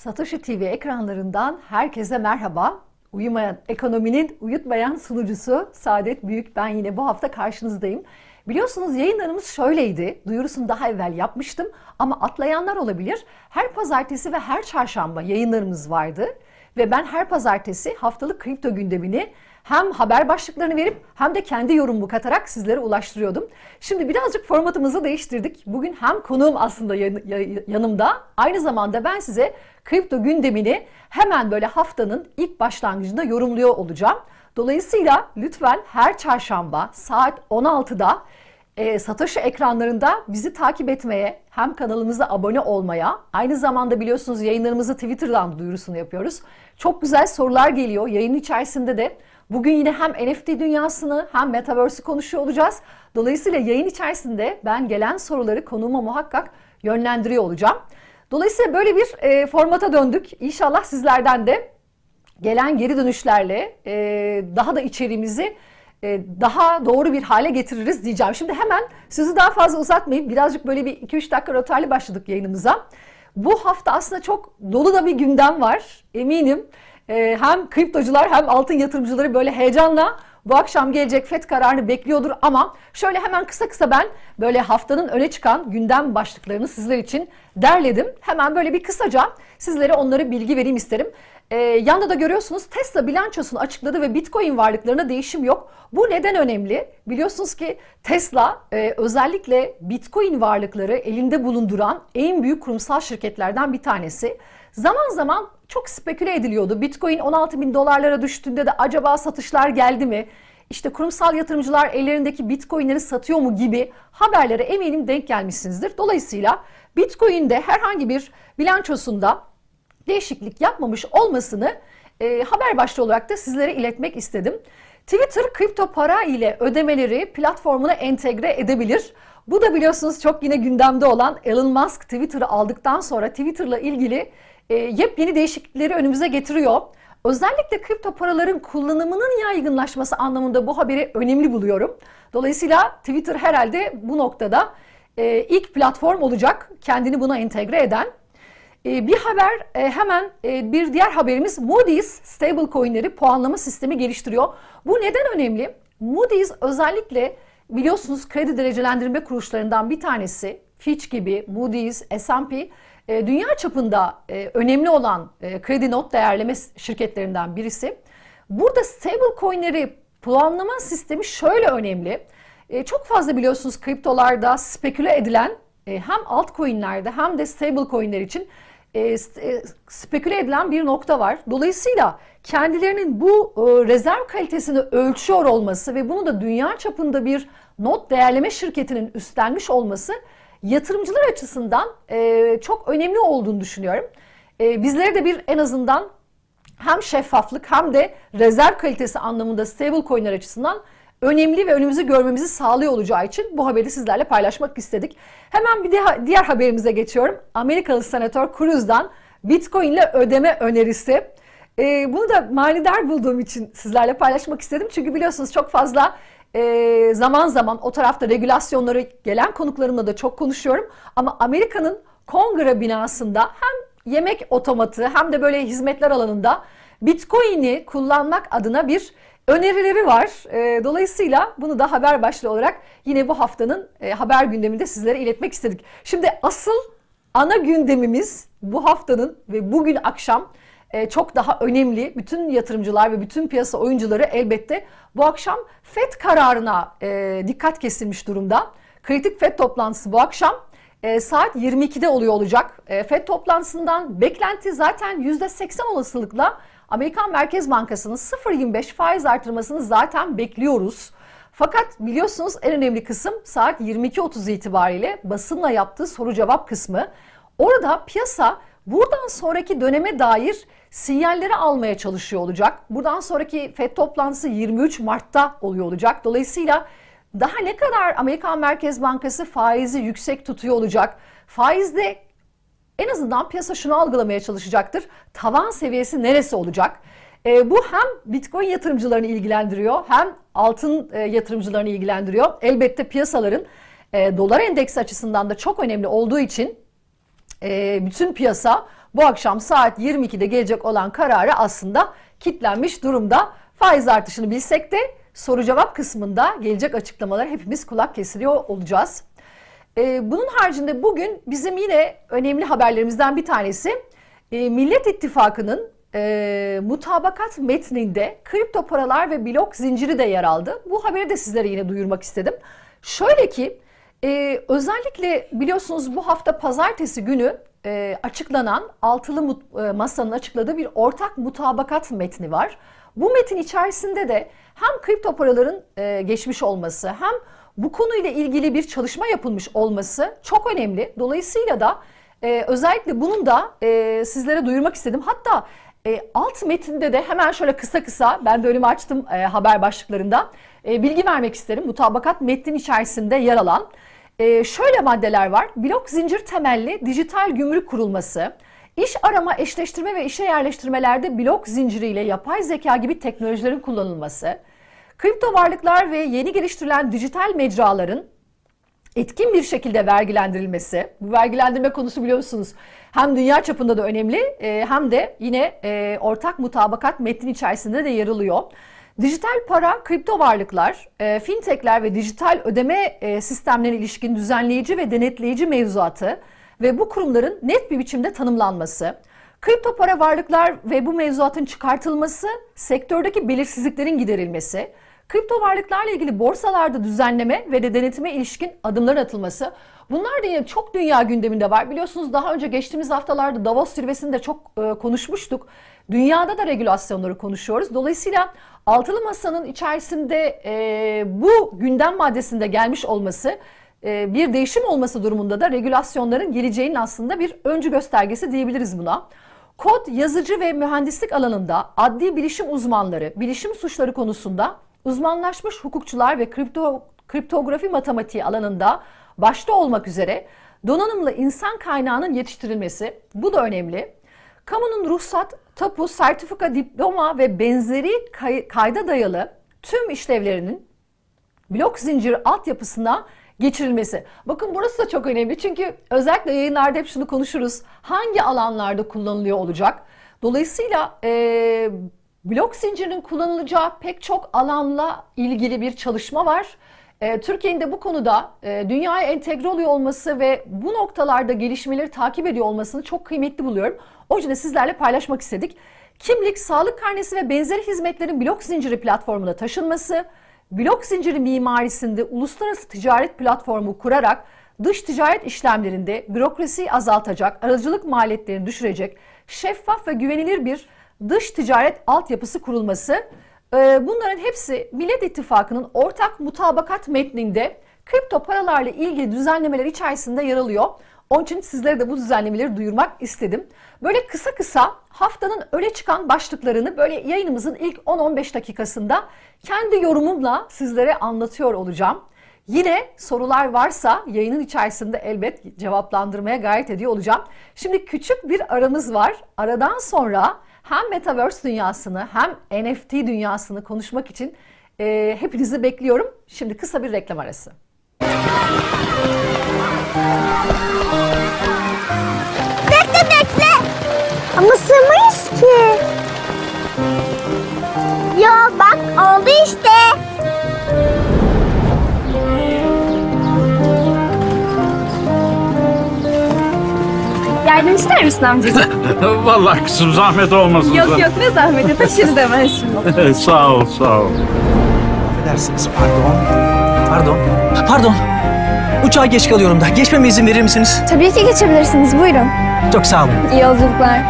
Satoshi TV ekranlarından herkese merhaba. Uyumayan ekonominin uyutmayan sunucusu Saadet Büyük ben yine bu hafta karşınızdayım. Biliyorsunuz yayınlarımız şöyleydi. Duyurusunu daha evvel yapmıştım ama atlayanlar olabilir. Her pazartesi ve her çarşamba yayınlarımız vardı ve ben her pazartesi haftalık kripto gündemini hem haber başlıklarını verip hem de kendi yorumumu katarak sizlere ulaştırıyordum. Şimdi birazcık formatımızı değiştirdik. Bugün hem konuğum aslında yanımda aynı zamanda ben size kripto gündemini hemen böyle haftanın ilk başlangıcında yorumluyor olacağım. Dolayısıyla lütfen her çarşamba saat 16'da e, Satoshi ekranlarında bizi takip etmeye, hem kanalımıza abone olmaya, aynı zamanda biliyorsunuz yayınlarımızı Twitter'dan duyurusunu yapıyoruz. Çok güzel sorular geliyor. Yayın içerisinde de Bugün yine hem NFT dünyasını hem Metaverse'ü konuşuyor olacağız. Dolayısıyla yayın içerisinde ben gelen soruları konuğuma muhakkak yönlendiriyor olacağım. Dolayısıyla böyle bir e, formata döndük. İnşallah sizlerden de gelen geri dönüşlerle e, daha da içeriğimizi e, daha doğru bir hale getiririz diyeceğim. Şimdi hemen sizi daha fazla uzatmayıp birazcık böyle bir 2-3 dakika rotarlı başladık yayınımıza. Bu hafta aslında çok dolu da bir gündem var. Eminim ee, hem kriptocular hem altın yatırımcıları böyle heyecanla bu akşam gelecek FED kararını bekliyordur ama şöyle hemen kısa kısa ben böyle haftanın öne çıkan gündem başlıklarını sizler için derledim. Hemen böyle bir kısaca sizlere onları bilgi vereyim isterim. Ee, yanda da görüyorsunuz Tesla bilançosunu açıkladı ve Bitcoin varlıklarına değişim yok. Bu neden önemli? Biliyorsunuz ki Tesla e, özellikle Bitcoin varlıkları elinde bulunduran en büyük kurumsal şirketlerden bir tanesi. Zaman zaman çok speküle ediliyordu. Bitcoin 16 bin dolarlara düştüğünde de acaba satışlar geldi mi? İşte kurumsal yatırımcılar ellerindeki bitcoinleri satıyor mu gibi haberlere eminim denk gelmişsinizdir. Dolayısıyla bitcoin'de herhangi bir bilançosunda değişiklik yapmamış olmasını e, haber başlığı olarak da sizlere iletmek istedim. Twitter kripto para ile ödemeleri platformuna entegre edebilir. Bu da biliyorsunuz çok yine gündemde olan Elon Musk Twitter'ı aldıktan sonra Twitter'la ilgili e, yepyeni değişiklikleri önümüze getiriyor. Özellikle kripto paraların kullanımının yaygınlaşması anlamında bu haberi önemli buluyorum. Dolayısıyla Twitter herhalde bu noktada e, ilk platform olacak kendini buna entegre eden. E, bir haber e, hemen e, bir diğer haberimiz Moody's stablecoin'leri puanlama sistemi geliştiriyor. Bu neden önemli? Moody's özellikle biliyorsunuz kredi derecelendirme kuruluşlarından bir tanesi. Fitch gibi, Moody's, S&P dünya çapında e, önemli olan e, kredi not değerleme şirketlerinden birisi. Burada stable coin'leri puanlama sistemi şöyle önemli. Çok fazla biliyorsunuz kriptolarda speküle edilen hem altcoin'lerde hem de stable coin'ler için speküle edilen bir nokta var. Dolayısıyla kendilerinin bu rezerv kalitesini ölçüyor olması ve bunu da dünya çapında bir not değerleme şirketinin üstlenmiş olması yatırımcılar açısından e, çok önemli olduğunu düşünüyorum. E, bizlere de bir en azından hem şeffaflık hem de rezerv kalitesi anlamında stable coin'ler açısından önemli ve önümüzü görmemizi sağlıyor olacağı için bu haberi sizlerle paylaşmak istedik. Hemen bir de diğer haberimize geçiyorum. Amerikalı senatör Cruz'dan Bitcoin ile ödeme önerisi. Ee, bunu da manidar bulduğum için sizlerle paylaşmak istedim. Çünkü biliyorsunuz çok fazla e, zaman zaman o tarafta regülasyonları gelen konuklarımla da çok konuşuyorum. Ama Amerika'nın kongre binasında hem yemek otomatı hem de böyle hizmetler alanında Bitcoin'i kullanmak adına bir önerileri var. E, dolayısıyla bunu da haber başlığı olarak yine bu haftanın e, haber gündeminde sizlere iletmek istedik. Şimdi asıl ana gündemimiz bu haftanın ve bugün akşam çok daha önemli. Bütün yatırımcılar ve bütün piyasa oyuncuları elbette bu akşam FED kararına e, dikkat kesilmiş durumda. Kritik FED toplantısı bu akşam e, saat 22'de oluyor olacak. E, FED toplantısından beklenti zaten %80 olasılıkla Amerikan Merkez Bankası'nın 0.25 faiz artırmasını zaten bekliyoruz. Fakat biliyorsunuz en önemli kısım saat 22.30 itibariyle basınla yaptığı soru cevap kısmı. Orada piyasa buradan sonraki döneme dair sinyalleri almaya çalışıyor olacak. Buradan sonraki FED toplantısı 23 Mart'ta oluyor olacak. Dolayısıyla daha ne kadar Amerikan Merkez Bankası faizi yüksek tutuyor olacak? Faizde en azından piyasa şunu algılamaya çalışacaktır. Tavan seviyesi neresi olacak? E, bu hem Bitcoin yatırımcılarını ilgilendiriyor hem altın e, yatırımcılarını ilgilendiriyor. Elbette piyasaların e, dolar endeksi açısından da çok önemli olduğu için e, bütün piyasa bu akşam saat 22'de gelecek olan kararı aslında kitlenmiş durumda. Faiz artışını bilsek de soru cevap kısmında gelecek açıklamalar hepimiz kulak kesiliyor olacağız. Ee, bunun haricinde bugün bizim yine önemli haberlerimizden bir tanesi e, Millet İttifakı'nın e, mutabakat metninde kripto paralar ve blok zinciri de yer aldı. Bu haberi de sizlere yine duyurmak istedim. Şöyle ki e, özellikle biliyorsunuz bu hafta pazartesi günü e, açıklanan altılı mut, e, masanın açıkladığı bir ortak mutabakat metni var. Bu metin içerisinde de hem kripto paraların e, geçmiş olması hem bu konuyla ilgili bir çalışma yapılmış olması çok önemli. Dolayısıyla da e, özellikle bunun da e, sizlere duyurmak istedim. Hatta e, alt metinde de hemen şöyle kısa kısa ben de önümü açtım e, haber başlıklarında e, bilgi vermek isterim. Mutabakat metnin içerisinde yer alan e, şöyle maddeler var. Blok zincir temelli dijital gümrük kurulması, iş arama, eşleştirme ve işe yerleştirmelerde blok zinciriyle yapay zeka gibi teknolojilerin kullanılması, kripto varlıklar ve yeni geliştirilen dijital mecraların etkin bir şekilde vergilendirilmesi. Bu vergilendirme konusu biliyorsunuz hem dünya çapında da önemli e, hem de yine e, ortak mutabakat metnin içerisinde de yer alıyor. Dijital para, kripto varlıklar, e, fintechler ve dijital ödeme sistemlerine ilişkin düzenleyici ve denetleyici mevzuatı ve bu kurumların net bir biçimde tanımlanması, kripto para varlıklar ve bu mevzuatın çıkartılması, sektördeki belirsizliklerin giderilmesi, kripto varlıklarla ilgili borsalarda düzenleme ve de denetime ilişkin adımların atılması. Bunlar da yine çok dünya gündeminde var. Biliyorsunuz daha önce geçtiğimiz haftalarda Davos zirvesinde çok e, konuşmuştuk. Dünyada da regülasyonları konuşuyoruz. Dolayısıyla altılı masanın içerisinde e, bu gündem maddesinde gelmiş olması e, bir değişim olması durumunda da regülasyonların geleceğinin aslında bir öncü göstergesi diyebiliriz buna. Kod, yazıcı ve mühendislik alanında adli bilişim uzmanları, bilişim suçları konusunda uzmanlaşmış hukukçular ve kripto, kriptografi matematiği alanında başta olmak üzere donanımlı insan kaynağının yetiştirilmesi bu da önemli. Kamunun ruhsat, tapu, sertifika, diploma ve benzeri kay kayda dayalı tüm işlevlerinin blok zinciri altyapısına geçirilmesi. Bakın burası da çok önemli çünkü özellikle yayınlarda hep şunu konuşuruz. Hangi alanlarda kullanılıyor olacak? Dolayısıyla e, blok zincirinin kullanılacağı pek çok alanla ilgili bir çalışma var. E, Türkiye'nin de bu konuda e, dünyaya entegre oluyor olması ve bu noktalarda gelişmeleri takip ediyor olmasını çok kıymetli buluyorum. O yüzden sizlerle paylaşmak istedik. Kimlik, sağlık karnesi ve benzeri hizmetlerin blok zinciri platformuna taşınması, blok zinciri mimarisinde uluslararası ticaret platformu kurarak dış ticaret işlemlerinde bürokrasiyi azaltacak, aracılık maliyetlerini düşürecek, şeffaf ve güvenilir bir dış ticaret altyapısı kurulması. E, bunların hepsi Millet İttifakı'nın ortak mutabakat metninde kripto paralarla ilgili düzenlemeler içerisinde yer alıyor. Onun için sizlere de bu düzenlemeleri duyurmak istedim. Böyle kısa kısa haftanın öne çıkan başlıklarını böyle yayınımızın ilk 10-15 dakikasında kendi yorumumla sizlere anlatıyor olacağım. Yine sorular varsa yayının içerisinde elbet cevaplandırmaya gayret ediyor olacağım. Şimdi küçük bir aramız var. Aradan sonra hem Metaverse dünyasını hem NFT dünyasını konuşmak için e, hepinizi bekliyorum. Şimdi kısa bir reklam arası. Bekle bekle. Ama sığmayız ki. Ya bak oldu işte. Yardım ister misin amcacığım? Vallahi kızım zahmet olmasın. yok yok ne zahmeti taşırız hemen şimdi. sağ ol, sağ ol. Affedersiniz pardon. Pardon. Pardon. Uçağa geç kalıyorum da. Geçmeme izin verir misiniz? Tabii ki geçebilirsiniz buyurun. Çok sağ olun. İyi yolculuklar.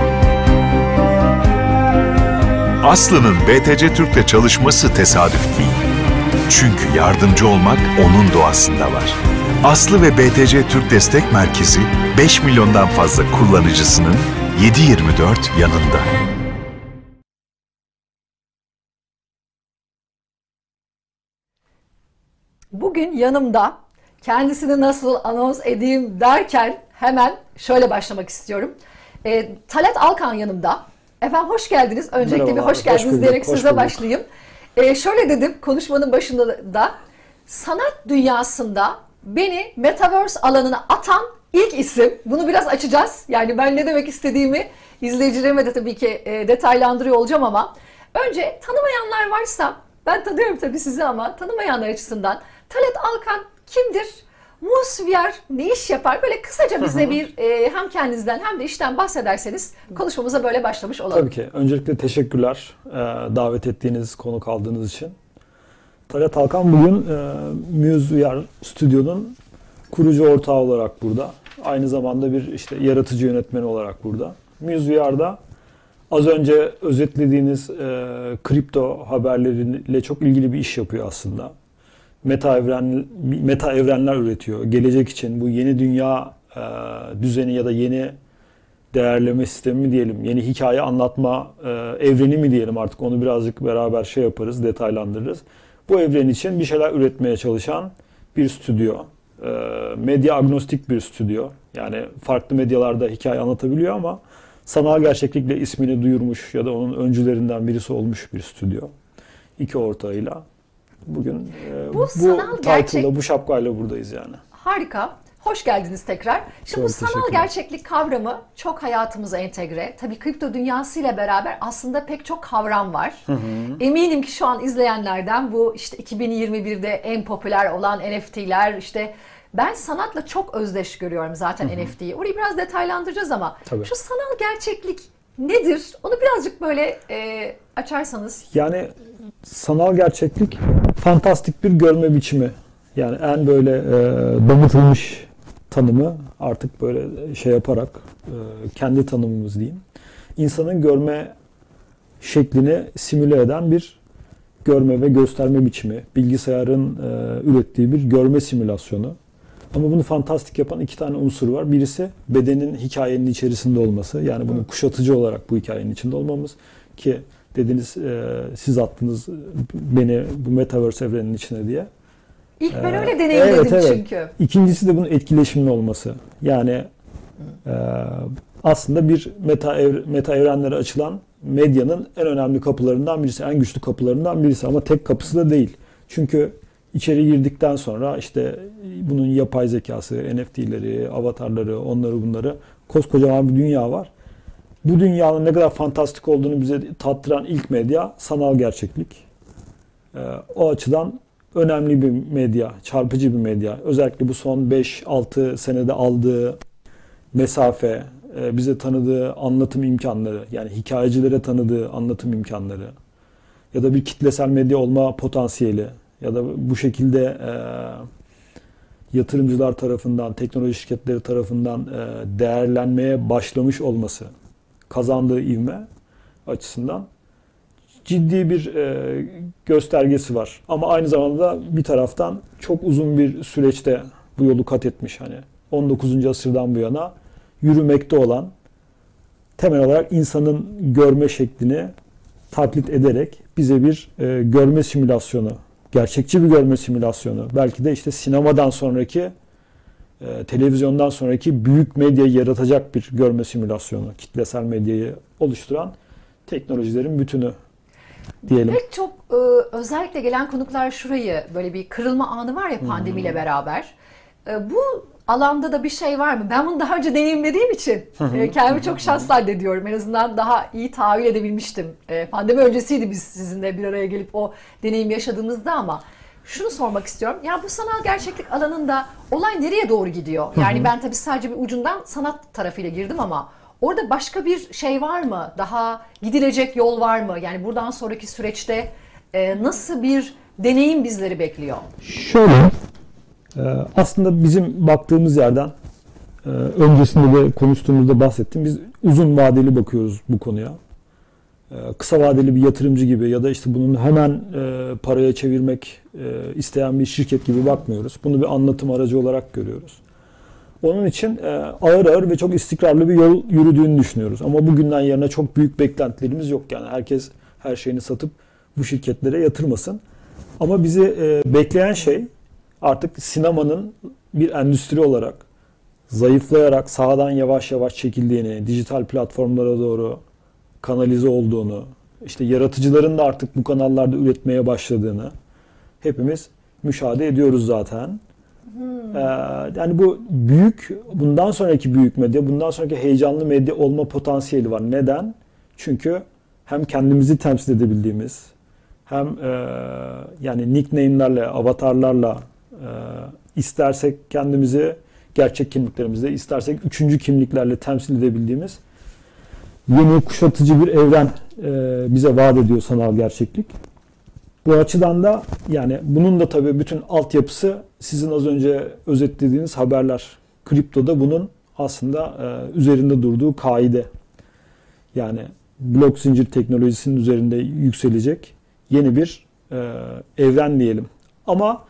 Aslı'nın BTC Türk'le çalışması tesadüf değil. Çünkü yardımcı olmak onun doğasında var. Aslı ve BTC Türk Destek Merkezi 5 milyondan fazla kullanıcısının 7/24 yanında. Bugün yanımda kendisini nasıl anons edeyim derken hemen şöyle başlamak istiyorum. E, Talat Alkan yanımda. Efendim hoş geldiniz. Öncelikle bir hoş geldiniz hoş bulduk, diyerek hoş size bulduk. başlayayım. E, şöyle dedim konuşmanın başında da sanat dünyasında beni Metaverse alanına atan ilk isim. Bunu biraz açacağız. Yani ben ne demek istediğimi izleyicilerime de tabii ki e, detaylandırıyor olacağım ama önce tanımayanlar varsa ben tanıyorum tabii sizi ama tanımayanlar açısından Talat Alkan kimdir? Mus VR ne iş yapar? Böyle kısaca bize bir e, hem kendinizden hem de işten bahsederseniz konuşmamıza böyle başlamış olalım. Tabii ki. Öncelikle teşekkürler e, davet ettiğiniz, konuk aldığınız için. Talat Alkan bugün e, Muse VR Stüdyo'nun kurucu ortağı olarak burada. Aynı zamanda bir işte yaratıcı yönetmeni olarak burada. Muse VR'da az önce özetlediğiniz e, kripto haberleriyle çok ilgili bir iş yapıyor aslında. Meta evren meta evrenler üretiyor. Gelecek için bu yeni dünya e, düzeni ya da yeni değerleme sistemi mi diyelim, yeni hikaye anlatma e, evreni mi diyelim artık onu birazcık beraber şey yaparız, detaylandırırız. Bu evren için bir şeyler üretmeye çalışan bir stüdyo. E, medya agnostik bir stüdyo. Yani farklı medyalarda hikaye anlatabiliyor ama sanal gerçeklikle ismini duyurmuş ya da onun öncülerinden birisi olmuş bir stüdyo. İki ortağıyla. Bugün e, Bu bu, sanal title'la, gerçek- bu şapkayla buradayız yani. Harika. Hoş geldiniz tekrar. Şimdi bu sanal gerçeklik kavramı çok hayatımıza entegre. Tabii kripto dünyasıyla beraber aslında pek çok kavram var. Eminim ki şu an izleyenlerden bu işte 2021'de en popüler olan NFT'ler işte ben sanatla çok özdeş görüyorum zaten NFT'yi. Orayı biraz detaylandıracağız ama Tabii. şu sanal gerçeklik nedir? Onu birazcık böyle e, açarsanız. Yani sanal gerçeklik fantastik bir görme biçimi. Yani en böyle e, damıtılmış tanımı artık böyle şey yaparak e, kendi tanımımız diyeyim. İnsanın görme şeklini simüle eden bir görme ve gösterme biçimi. Bilgisayarın e, ürettiği bir görme simülasyonu. Ama bunu fantastik yapan iki tane unsur var. Birisi bedenin hikayenin içerisinde olması. Yani bunun kuşatıcı olarak bu hikayenin içinde olmamız. Ki dediniz e, siz attınız beni bu metaverse evrenin içine diye. İlk ben Ee, öyle deneyimledim evet, evet. çünkü. İkincisi de bunun etkileşimli olması. Yani e, aslında bir meta, ev, meta evrenlere açılan medyanın en önemli kapılarından birisi, en güçlü kapılarından birisi ama tek kapısı da değil. Çünkü içeri girdikten sonra işte bunun yapay zekası, NFT'leri, avatarları, onları bunları koskocaman bir dünya var. Bu dünyanın ne kadar fantastik olduğunu bize tattıran ilk medya sanal gerçeklik. Ee, o açıdan önemli bir medya, çarpıcı bir medya. Özellikle bu son 5-6 senede aldığı mesafe, e, bize tanıdığı anlatım imkanları, yani hikayecilere tanıdığı anlatım imkanları ya da bir kitlesel medya olma potansiyeli ya da bu şekilde e, yatırımcılar tarafından, teknoloji şirketleri tarafından e, değerlenmeye başlamış olması, kazandığı ivme açısından ciddi bir e, göstergesi var. Ama aynı zamanda bir taraftan çok uzun bir süreçte bu yolu kat etmiş hani 19. asırdan bu yana yürümekte olan temel olarak insanın görme şeklini taklit ederek bize bir e, görme simülasyonu, gerçekçi bir görme simülasyonu, belki de işte sinemadan sonraki e, televizyondan sonraki büyük medyayı yaratacak bir görme simülasyonu, kitlesel medyayı oluşturan teknolojilerin bütünü diyelim. Pek çok e, özellikle gelen konuklar şurayı böyle bir kırılma anı var ya pandemiyle beraber. E, bu alanda da bir şey var mı? Ben bunu daha önce deneyimlediğim için e, kendimi çok şanslı addediyorum. En azından daha iyi tahayyül edebilmiştim. E, pandemi öncesiydi biz sizinle bir araya gelip o deneyim yaşadığımızda ama şunu sormak istiyorum. Ya bu sanal gerçeklik alanında olay nereye doğru gidiyor? Yani ben tabii sadece bir ucundan sanat tarafıyla girdim ama orada başka bir şey var mı? Daha gidilecek yol var mı? Yani buradan sonraki süreçte e, nasıl bir deneyim bizleri bekliyor? Şöyle, e, aslında bizim baktığımız yerden e, öncesinde de konuştuğumuzda bahsettim. Biz uzun vadeli bakıyoruz bu konuya. E, Kısa vadeli bir yatırımcı gibi ya da işte bunun hemen e, paraya çevirmek e, isteyen bir şirket gibi bakmıyoruz. Bunu bir anlatım aracı olarak görüyoruz. Onun için e, ağır ağır ve çok istikrarlı bir yol yürüdüğünü düşünüyoruz. Ama bugünden yarına çok büyük beklentilerimiz yok. Yani herkes her şeyini satıp bu şirketlere yatırmasın. Ama bizi e, bekleyen şey artık sinemanın bir endüstri olarak zayıflayarak sağdan yavaş yavaş çekildiğini, dijital platformlara doğru kanalize olduğunu, işte yaratıcıların da artık bu kanallarda üretmeye başladığını hepimiz müşahede ediyoruz zaten. Ee, yani bu büyük, bundan sonraki büyük medya, bundan sonraki heyecanlı medya olma potansiyeli var. Neden? Çünkü hem kendimizi temsil edebildiğimiz, hem e, yani nickname'lerle, avatarlarla e, istersek kendimizi gerçek kimliklerimizde, istersek üçüncü kimliklerle temsil edebildiğimiz yeni kuşatıcı bir evren e, bize vaat ediyor sanal gerçeklik. Bu açıdan da yani bunun da tabii bütün altyapısı sizin az önce özetlediğiniz haberler. Kriptoda bunun aslında e, üzerinde durduğu kaide. Yani blok zincir teknolojisinin üzerinde yükselecek yeni bir e, evren diyelim. Ama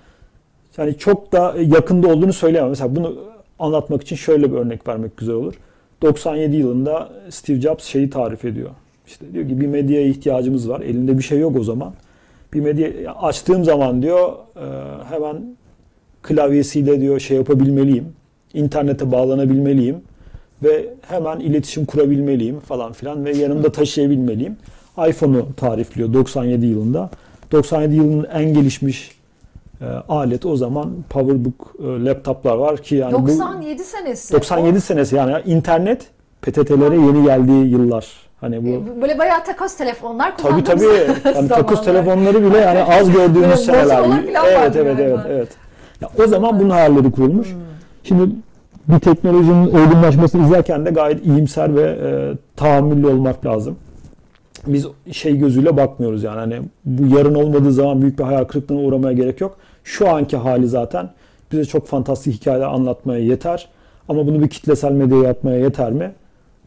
yani çok da yakında olduğunu söyleyemem. Mesela bunu anlatmak için şöyle bir örnek vermek güzel olur. 97 yılında Steve Jobs şeyi tarif ediyor. İşte diyor ki bir medyaya ihtiyacımız var. Elinde bir şey yok o zaman. Bir medya açtığım zaman diyor e, hemen klavyesiyle diyor şey yapabilmeliyim. İnternete bağlanabilmeliyim ve hemen iletişim kurabilmeliyim falan filan ve yanımda taşıyabilmeliyim. iPhone'u tarifliyor 97 yılında. 97 yılının en gelişmiş e, aleti o zaman PowerBook e, laptoplar var ki yani bu 97 senesi. 97 senesi yani internet PTT'lere yeni geldiği yıllar. Hani bu O- Böyle bayağı takas telefonlar Tabii kullandığımız tabii. Yani takus zamanlar. telefonları bile yani az gördüğümüz falan Evet evet evet evet. Ya o zaman bunun hayalleri kurulmuş. Hmm. Şimdi bir teknolojinin olgunlaşmasını izlerken de gayet iyimser ve e, tahammüllü olmak lazım. Biz şey gözüyle bakmıyoruz yani hani bu yarın olmadığı zaman büyük bir hayal kırıklığına uğramaya gerek yok. Şu anki hali zaten bize çok fantastik hikayeler anlatmaya yeter. Ama bunu bir kitlesel medyaya atmaya yeter mi?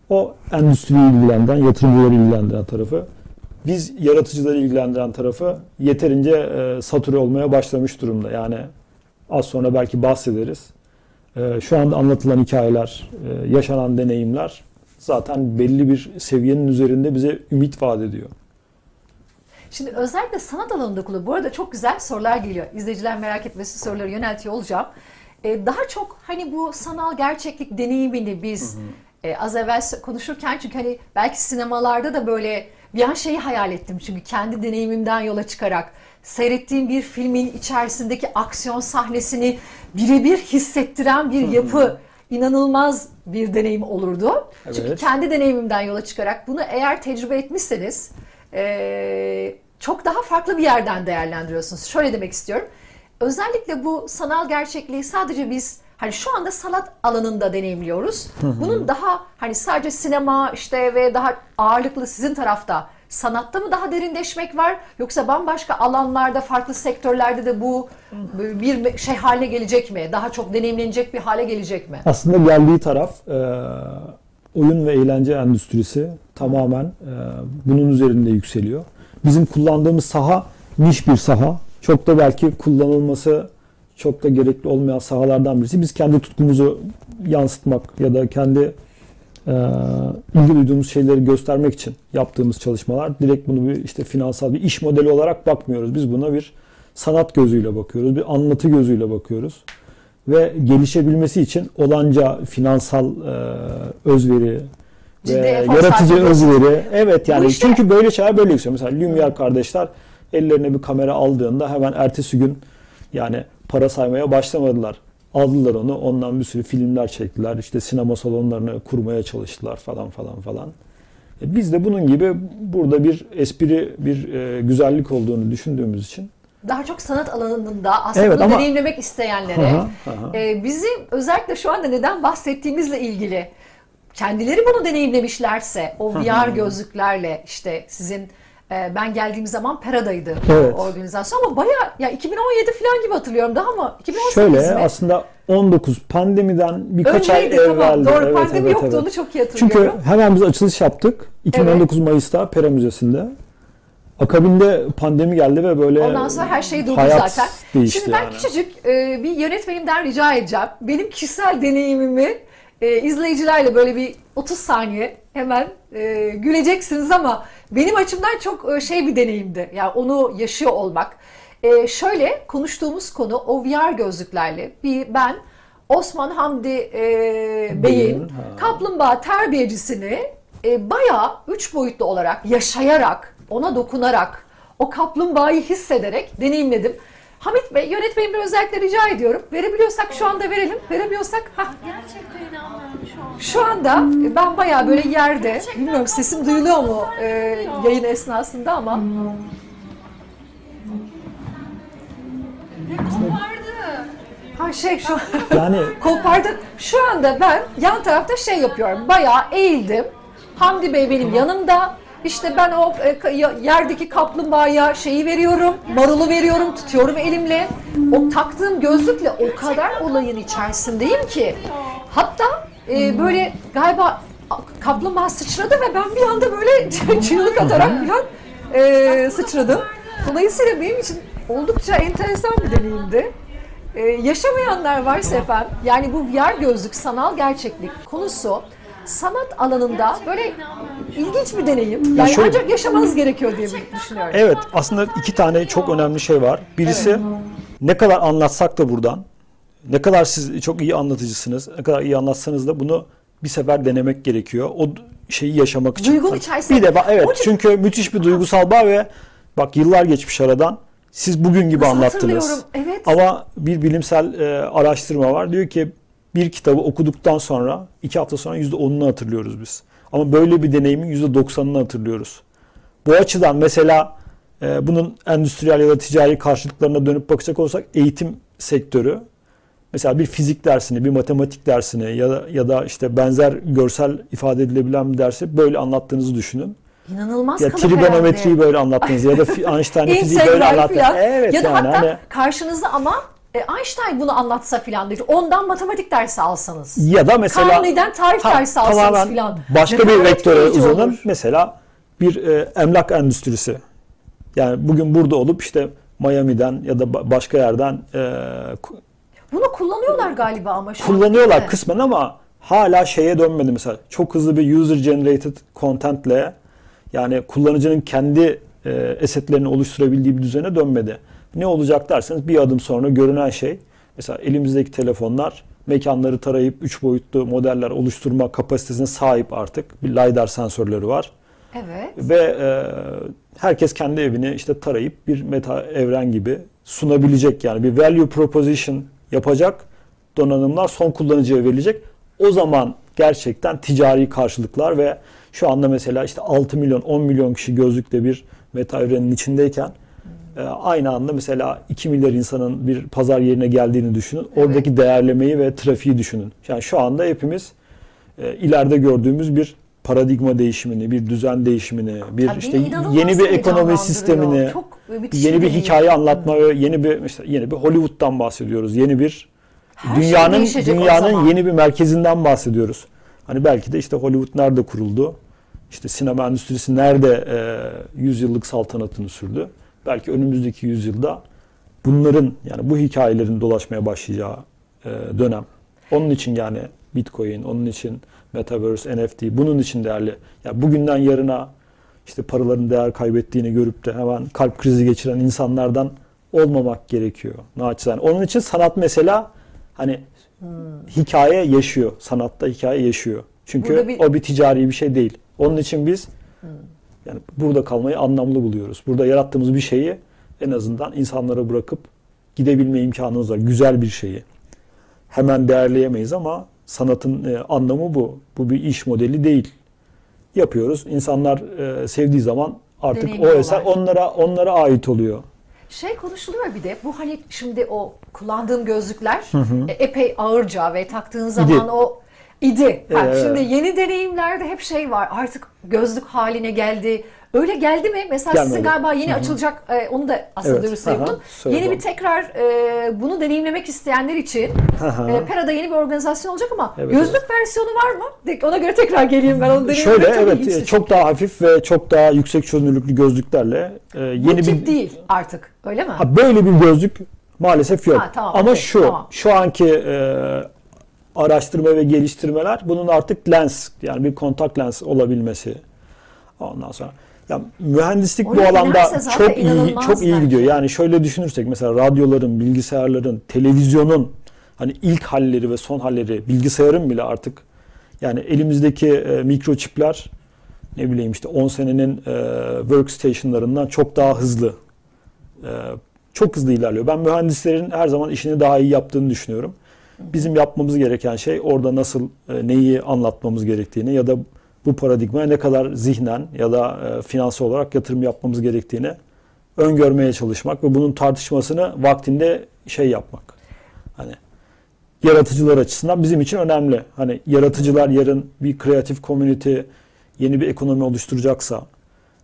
O endüstriyi ilgilendiren, yatırımcıları ilgilendiren tarafı. Biz yaratıcıları ilgilendiren tarafı yeterince e, satüre olmaya başlamış durumda. Yani az sonra belki bahsederiz. E, şu anda anlatılan hikayeler, e, yaşanan deneyimler zaten belli bir seviyenin üzerinde bize ümit vaat ediyor. Şimdi özellikle sanat alanında kullan. Bu arada çok güzel sorular geliyor. İzleyiciler merak etmesi soruları yöneltiyor olacağım. Ee, daha çok hani bu sanal gerçeklik deneyimini biz e, az evvel konuşurken çünkü hani belki sinemalarda da böyle bir an şeyi hayal ettim. Çünkü kendi deneyimimden yola çıkarak seyrettiğim bir filmin içerisindeki aksiyon sahnesini birebir hissettiren bir yapı inanılmaz bir deneyim olurdu. Çünkü Evet. kendi deneyimimden yola çıkarak bunu eğer tecrübe etmişseniz eee, çok daha farklı bir yerden değerlendiriyorsunuz. Şöyle demek istiyorum. Özellikle bu sanal gerçekliği sadece biz hani şu anda sanat alanında deneyimliyoruz. Bunun daha hani sadece sinema işte ve daha ağırlıklı sizin tarafta sanatta mı daha derinleşmek var yoksa bambaşka alanlarda farklı sektörlerde de bu bir şey haline gelecek mi? Daha çok deneyimlenecek bir hale gelecek mi? Aslında geldiği taraf e, oyun ve eğlence endüstrisi tamamen e, bunun üzerinde yükseliyor. Bizim kullandığımız saha niş bir saha. Çok da belki kullanılması çok da gerekli olmayan sahalardan birisi. Biz kendi tutkumuzu yansıtmak ya da kendi e, ilgi duyduğumuz şeyleri göstermek için yaptığımız çalışmalar. Direkt bunu bir işte finansal bir iş modeli olarak bakmıyoruz. Biz buna bir sanat gözüyle bakıyoruz, bir anlatı gözüyle bakıyoruz ve gelişebilmesi için olanca finansal e, özveri Ciddi ve yaratıcı özveri. Evet yani işte- çünkü böyle şeyler böyle yükseliyor. Mesela Lumière kardeşler ellerine bir kamera aldığında hemen ertesi gün yani para saymaya başlamadılar. Aldılar onu, ondan bir sürü filmler çektiler. İşte sinema salonlarını kurmaya çalıştılar falan falan falan. E biz de bunun gibi burada bir espri, bir e, güzellik olduğunu düşündüğümüz için daha çok sanat alanında aslında Evet, ama- deneyimlemek isteyenlere Aha, aha. e, bizim özellikle şu anda neden bahsettiğimizle ilgili kendileri bunu deneyimlemişlerse o VR gözlüklerle işte sizin ben geldiğim zaman Pera'daydı Evet. organizasyon ama baya ya 2017 falan gibi hatırlıyorum daha mı 2018 Şöyle mi? aslında 19 pandemiden birkaç Öyleydi ay tamam evveldi. doğru Evet, pandemi evet, yoktu evet. onu çok iyi Çünkü hatırlıyorum. hemen biz açılış yaptık. 2019 Mayıs'ta Pera Müzesi'nde. Akabinde pandemi geldi ve böyle Ondan sonra her şey durdu hayat zaten. Şimdi ben yani. küçücük e, bir yönetmenimden rica edeceğim. Benim kişisel deneyimimi e, izleyicilerle böyle bir 30 saniye hemen e, güleceksiniz ama benim açımdan çok e, şey bir deneyimdi. Yani onu yaşıyor olmak. E, şöyle konuştuğumuz konu o VR gözlüklerle bir ben Osman Hamdi e, Bey'in kaplumbağa terbiyecisini e, bayağı üç boyutlu olarak yaşayarak ona dokunarak o kaplumbağayı hissederek deneyimledim. Hamit Bey, yönetmenim bir özellikle rica ediyorum. Verebiliyorsak şu anda verelim. Veremiyorsak ha. Gerçekten inanmıyorum şu an. Şu anda ben bayağı böyle yerde, bilmiyorum sesim duyuluyor mu e, yayın esnasında ama ha şey şu Yani kopardı. Şu anda ben yan tarafta şey yapıyorum. Bayağı eğildim. Hamdi Bey benim yanımda. İşte ben o e, yerdeki kaplumbağaya şeyi veriyorum, marulu veriyorum, tutuyorum elimle. O taktığım gözlükle o kadar olayın içerisindeyim ki. Hatta e, böyle galiba kaplumbağa sıçradı ve ben bir anda böyle çığlık atarak falan e, sıçradım. Dolayısıyla benim için oldukça enteresan bir deneyimdi. Ee, yaşamayanlar varsa efendim, yani bu VR gözlük sanal gerçeklik konusu sanat alanında böyle ilginç bir deneyim. Yani şöyle- ancak yaşamanız gerekiyor diye düşünüyorum. Evet aslında iki tane çok önemli şey var. Birisi ne kadar anlatsak da buradan ne kadar siz çok iyi anlatıcısınız ne kadar iyi anlatsanız da bunu bir sefer denemek gerekiyor. O d- şeyi yaşamak için. Duygunun içerisinde- Bir de bak evet O için- çünkü müthiş bir duygusal bağ ve bak yıllar geçmiş aradan siz bugün gibi Nasıl anlattınız. hatırlıyorum, evet. Ama bir bilimsel e, araştırma var. Diyor ki bir kitabı okuduktan sonra iki hafta sonra yüzde onunu hatırlıyoruz biz. Ama böyle bir deneyimin yüzde doksanını hatırlıyoruz. Bu açıdan mesela e, bunun endüstriyel ya da ticari karşılıklarına dönüp bakacak olursak eğitim sektörü mesela bir fizik dersini, bir matematik dersini ya da ya da işte benzer görsel ifade edilebilen bir dersi böyle anlattığınızı düşünün. İnanılmaz Ya trigonometriyi herhalde. böyle anlattınız ya da Einstein'ın fiziği böyle anlattınız. Evet ya da yani hatta hani karşınızda ama e, Einstein bunu anlatsa filan diyor. Ondan matematik dersi alsanız. ya da mesela Kanuni'den tarih Ta- dersi alsanız filan. Başka bir kadar vektöre uzanın. Mesela bir e, emlak endüstrisi. Yani bugün burada olup işte Miami'den ya da ba- başka yerden e, Bunu kullanıyorlar galiba ama şu an, kullanıyorlar mi? kısmen ama hala şeye dönmedi mesela. Çok hızlı bir user generated contentle yani kullanıcının kendi e, esetlerini oluşturabildiği bir düzene dönmedi. Ne olacak derseniz bir adım sonra görünen şey mesela elimizdeki telefonlar mekanları tarayıp 3 boyutlu modeller oluşturma kapasitesine sahip artık. Bir LiDAR sensörleri var. Evet. Ve e, herkes kendi evini işte tarayıp bir meta evren gibi sunabilecek yani bir value proposition yapacak donanımlar son kullanıcıya verilecek. O zaman gerçekten ticari karşılıklar ve şu anda mesela işte 6 milyon 10 milyon kişi gözlükle bir meta evrenin içindeyken aynı anda mesela 2 milyar insanın bir pazar yerine geldiğini düşünün. Oradaki değerlemeyi ve trafiği düşünün. Yani şu anda hepimiz e, ileride gördüğümüz bir paradigma değişimini, bir düzen değişimini, bir Ya işte yeni bir ekonomi sistemini, Çok yeni bir hikaye anlatma ve yeni bir işte yeni bir Hollywood'dan bahsediyoruz. Yeni bir Her şey dünyanın o dünyanın yeni bir merkezinden bahsediyoruz. Hani belki de işte Hollywood nerede kuruldu? İşte sinema endüstrisi nerede e, 100 yıllık saltanatını sürdü? Belki önümüzdeki yüzyılda bunların yani bu hikayelerin dolaşmaya başlayacağı e, dönem. Onun için yani Bitcoin, onun için Metaverse, NFT bunun için değerli. Ya bugünden yarına işte paraların değer kaybettiğini görüp de hemen kalp krizi geçiren insanlardan olmamak gerekiyor. Naçizane. Onun için sanat mesela hani hikaye yaşıyor. Sanatta hikaye yaşıyor. Çünkü bir- o bir ticari bir şey değil. Onun için biz yani burada kalmayı anlamlı buluyoruz. Burada yarattığımız bir şeyi en azından insanlara bırakıp gidebilme imkanımız var. Güzel bir şeyi. Hemen değerleyemeyiz ama sanatın e, anlamı bu. Bu bir iş modeli değil. Yapıyoruz. İnsanlar e, sevdiği zaman artık o eser onlara onlara ait oluyor. Şey konuşuluyor bir de bu hani şimdi o kullandığım gözlükler e, epey ağırca ve taktığın zaman o idi. Evet. Şimdi yeni deneyimlerde hep şey var artık gözlük haline geldi. Öyle geldi mi? Mesela sizin Gelmedi. galiba yeni açılacak e, onu da aslında Evet, söyle Yeni bir tekrar e, bunu deneyimlemek isteyenler için Aha. e, Pera'da yeni bir organizasyon olacak ama Evet, gözlük versiyonu var mı? De- Ona göre tekrar geleyim ben onu deneyimlemek Şöyle evet e, çok daha hafif ve çok daha yüksek çözünürlüklü gözlüklerle e, Bu yeni tip bir değil artık öyle mi? Ha, böyle bir gözlük maalesef yok. Ha, tamam, Ama okey, şu tamam. şu anki e, araştırma ve geliştirmeler bunun artık lens yani bir kontak lens olabilmesi. Ondan sonra ya mühendislik bu Oraya alanda çok iyi çok iyi gidiyor. Yani şöyle düşünürsek mesela radyoların, bilgisayarların, televizyonun hani ilk halleri ve son halleri, bilgisayarın bile artık yani elimizdeki e, mikroçipler ne bileyim işte 10 senenin e, workstation'larından çok daha hızlı. E, çok hızlı ilerliyor. Ben mühendislerin her zaman işini daha iyi yaptığını düşünüyorum. Bizim yapmamız gereken şey orada nasıl e, neyi anlatmamız gerektiğini ya da bu paradigmaya ne kadar zihnen ya da e, finansal olarak yatırım yapmamız gerektiğini öngörmeye çalışmak ve bunun tartışmasını vaktinde şey yapmak. Hani yaratıcılar açısından bizim için önemli. Hani yaratıcılar yarın bir kreatif community yeni bir ekonomi oluşturacaksa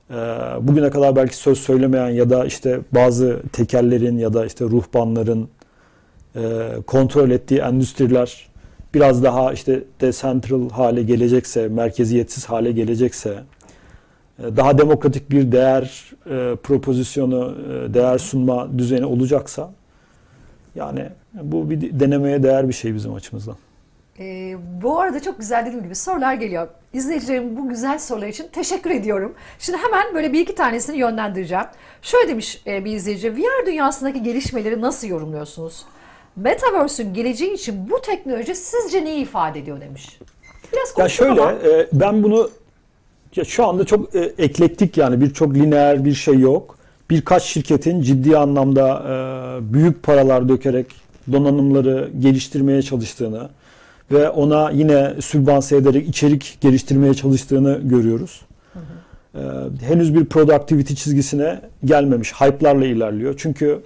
e, bugüne kadar belki söz söylemeyen ya da işte bazı tekellerin ya da işte ruhbanların kontrol ettiği endüstriler biraz daha işte decentral hale gelecekse, merkeziyetsiz hale gelecekse, e, daha demokratik bir değer e, propozisyonu, e, değer sunma düzeni olacaksa yani bu bir denemeye değer bir şey bizim açımızdan. Ee, bu arada çok güzel dediğim gibi sorular geliyor. İzleyicilerim bu güzel sorular için teşekkür ediyorum. Şimdi hemen böyle bir iki tanesini yönlendireceğim. Şöyle demiş e, bir izleyici, VR dünyasındaki gelişmeleri nasıl yorumluyorsunuz? Metaverse'ün geleceği için bu teknoloji sizce neyi ifade ediyor demiş. Biraz Ya şöyle ama. e, ben bunu ya şu anda çok e, eklektik yani birçok lineer bir şey yok. Birkaç şirketin ciddi anlamda e, büyük paralar dökerek donanımları geliştirmeye çalıştığını ve ona yine sübvanse ederek içerik geliştirmeye çalıştığını görüyoruz. E, henüz bir productivity çizgisine gelmemiş. Hype'larla ilerliyor. Çünkü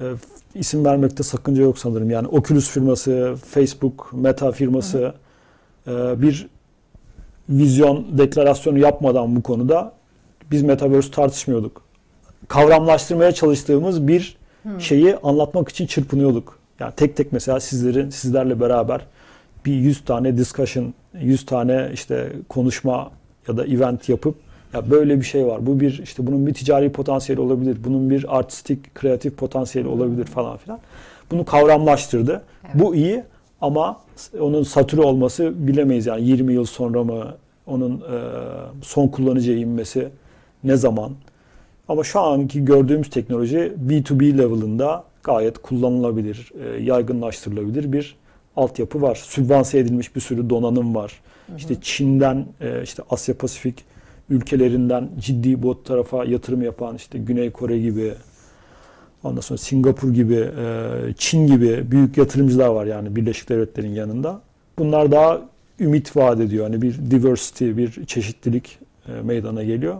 e, isim vermekte sakınca yok sanırım. Yani Oculus firması, Facebook, Meta firması e, bir vizyon deklarasyonu yapmadan bu konuda biz Metaverse tartışmıyorduk. Kavramlaştırmaya çalıştığımız bir şeyi anlatmak için çırpınıyorduk. Yani tek tek mesela sizlerin sizlerle beraber bir 100 tane discussion, 100 tane işte konuşma ya da event yapıp ya böyle bir şey var. Bu bir işte bunun bir ticari potansiyeli olabilir. Bunun bir artistik, kreatif potansiyeli olabilir falan filan. Bunu kavramlaştırdı. Bu iyi ama onun satürü olması bilemeyiz yani 20 yıl sonra mı onun e, son kullanıcıya inmesi ne zaman? Ama şu anki gördüğümüz teknoloji B2B level'ında gayet kullanılabilir, e, yaygınlaştırılabilir bir altyapı var. Sübvanse edilmiş bir sürü donanım var. İşte Çin'den, e, işte Asya Pasifik ülkelerinden ciddi bu tarafa yatırım yapan işte Güney Kore gibi, ondan sonra Singapur gibi, e, Çin gibi büyük yatırımcılar var yani Birleşik Devletler'in yanında. Bunlar daha ümit vaat ediyor. Hani bir diversity, bir çeşitlilik e, meydana geliyor.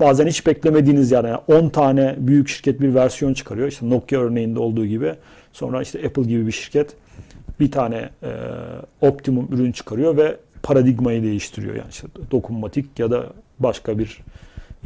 Bazen hiç beklemediğiniz yani 10 tane büyük şirket bir versiyon çıkarıyor. İşte Nokia örneğinde olduğu gibi. Sonra işte Apple gibi bir şirket bir tane e, optimum ürün çıkarıyor ve paradigmayı değiştiriyor. Yani işte dokunmatik ya da başka bir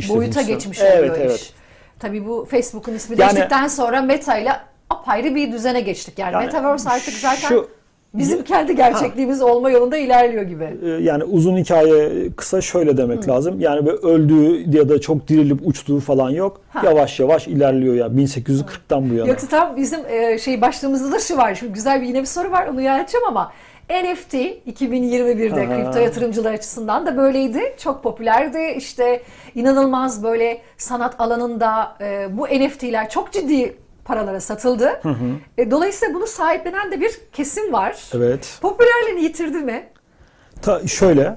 boyuta geçmiş evet, oluyor evet. iş. Tabii bu Facebook'un ismi Yani- değiştikten sonra Meta ile apayrı bir düzene geçtik. Yani, Yani Metaverse artık zaten şu- bizim kendi gerçekliğimiz olma yolunda ilerliyor gibi. Ee, yani uzun hikaye kısa şöyle demek lazım. Yani böyle öldüğü ya da çok dirilip uçtuğu falan yok. Ha. Yavaş yavaş ilerliyor ya 1840'tan bu yana. Yoksa tam bizim e, şey başlığımızda da şu var. Şimdi güzel bir yine bir soru var onu yönelteceğim ama NFT 2021'de Aha. kripto yatırımcılar açısından da böyleydi. Çok popülerdi. İşte inanılmaz böyle sanat alanında e, bu NFT'ler çok ciddi paralara satıldı. E, dolayısıyla bunu sahiplenen de bir kesim var. Evet. Popülerliğini yitirdi mi? Ta, şöyle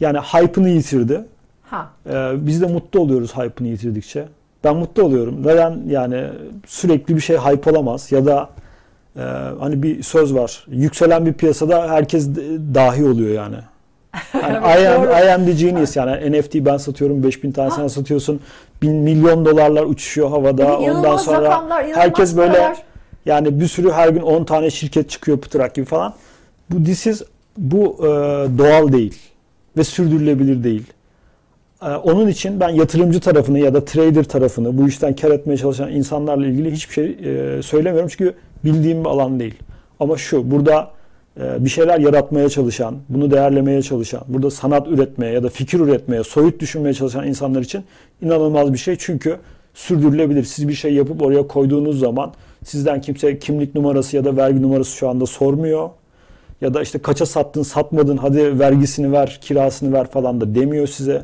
yani hype'ını yitirdi. Ha. Ee, biz de mutlu oluyoruz hype'ını yitirdikçe. Ben mutlu oluyorum. Neden yani sürekli bir şey hype olamaz ya da e, hani bir söz var. Yükselen bir piyasada herkes dahi oluyor yani. Yani I, am. I am the genius yani NFT ben satıyorum 5000 tane sen satıyorsun. Bin milyon dolarlar uçuşuyor havada. Evet, Ondan sonra rakamlar, herkes böyle paralar. yani bir sürü her gün 10 tane şirket çıkıyor pıtrak gibi falan. Bu this is, bu e, doğal değil ve sürdürülebilir değil. E, onun için ben yatırımcı tarafını ya da trader tarafını bu işten kar etmeye çalışan insanlarla ilgili hiçbir şey e, söylemiyorum çünkü bildiğim bir alan değil. Ama şu burada e, bir şeyler yaratmaya çalışan, bunu değerlemeye çalışan, burada sanat üretmeye ya da fikir üretmeye, soyut düşünmeye çalışan insanlar için inanılmaz bir şey. Çünkü sürdürülebilir. Siz bir şey yapıp oraya koyduğunuz zaman sizden kimse kimlik numarası ya da vergi numarası şu anda sormuyor. Ya da işte kaça sattın, satmadın, hadi vergisini ver, kirasını ver falan da demiyor size.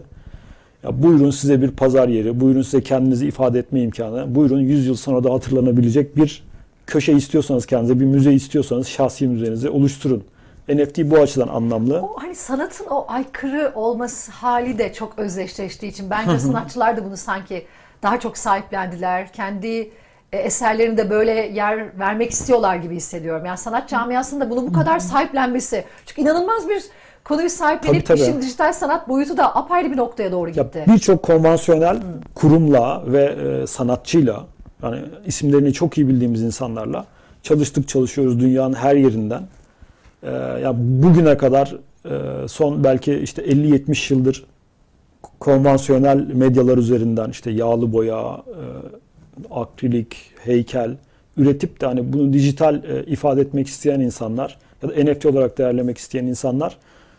Ya buyurun size bir pazar yeri, buyurun size kendinizi ifade etme imkanı, buyurun 100 yıl sonra da hatırlanabilecek bir köşe istiyorsanız kendinize, bir müze istiyorsanız şahsi müzenizi oluşturun. NFT bu açıdan anlamlı. O hani sanatın o aykırı olması hali de çok özdeşleştiği için bence sanatçılar da bunu sanki daha çok sahiplendiler. Kendi e, eserlerinde böyle yer vermek istiyorlar gibi hissediyorum. Yani sanat camiasında bunu bu kadar sahiplenmesi. Çünkü inanılmaz bir konuyu sahiplenip Tabii, tabii. işin dijital sanat boyutu da apayrı bir noktaya doğru gitti. birçok konvansiyonel kurumla ve e, sanatçıyla yani isimlerini çok iyi bildiğimiz insanlarla çalıştık çalışıyoruz dünyanın her yerinden. E, ya bugüne kadar e, son belki işte 50-70 yıldır konvansiyonel medyalar üzerinden işte yağlı boya, e, akrilik, heykel üretip de hani bunu dijital e, ifade etmek isteyen insanlar ya da NFT olarak değerlemek isteyen insanlar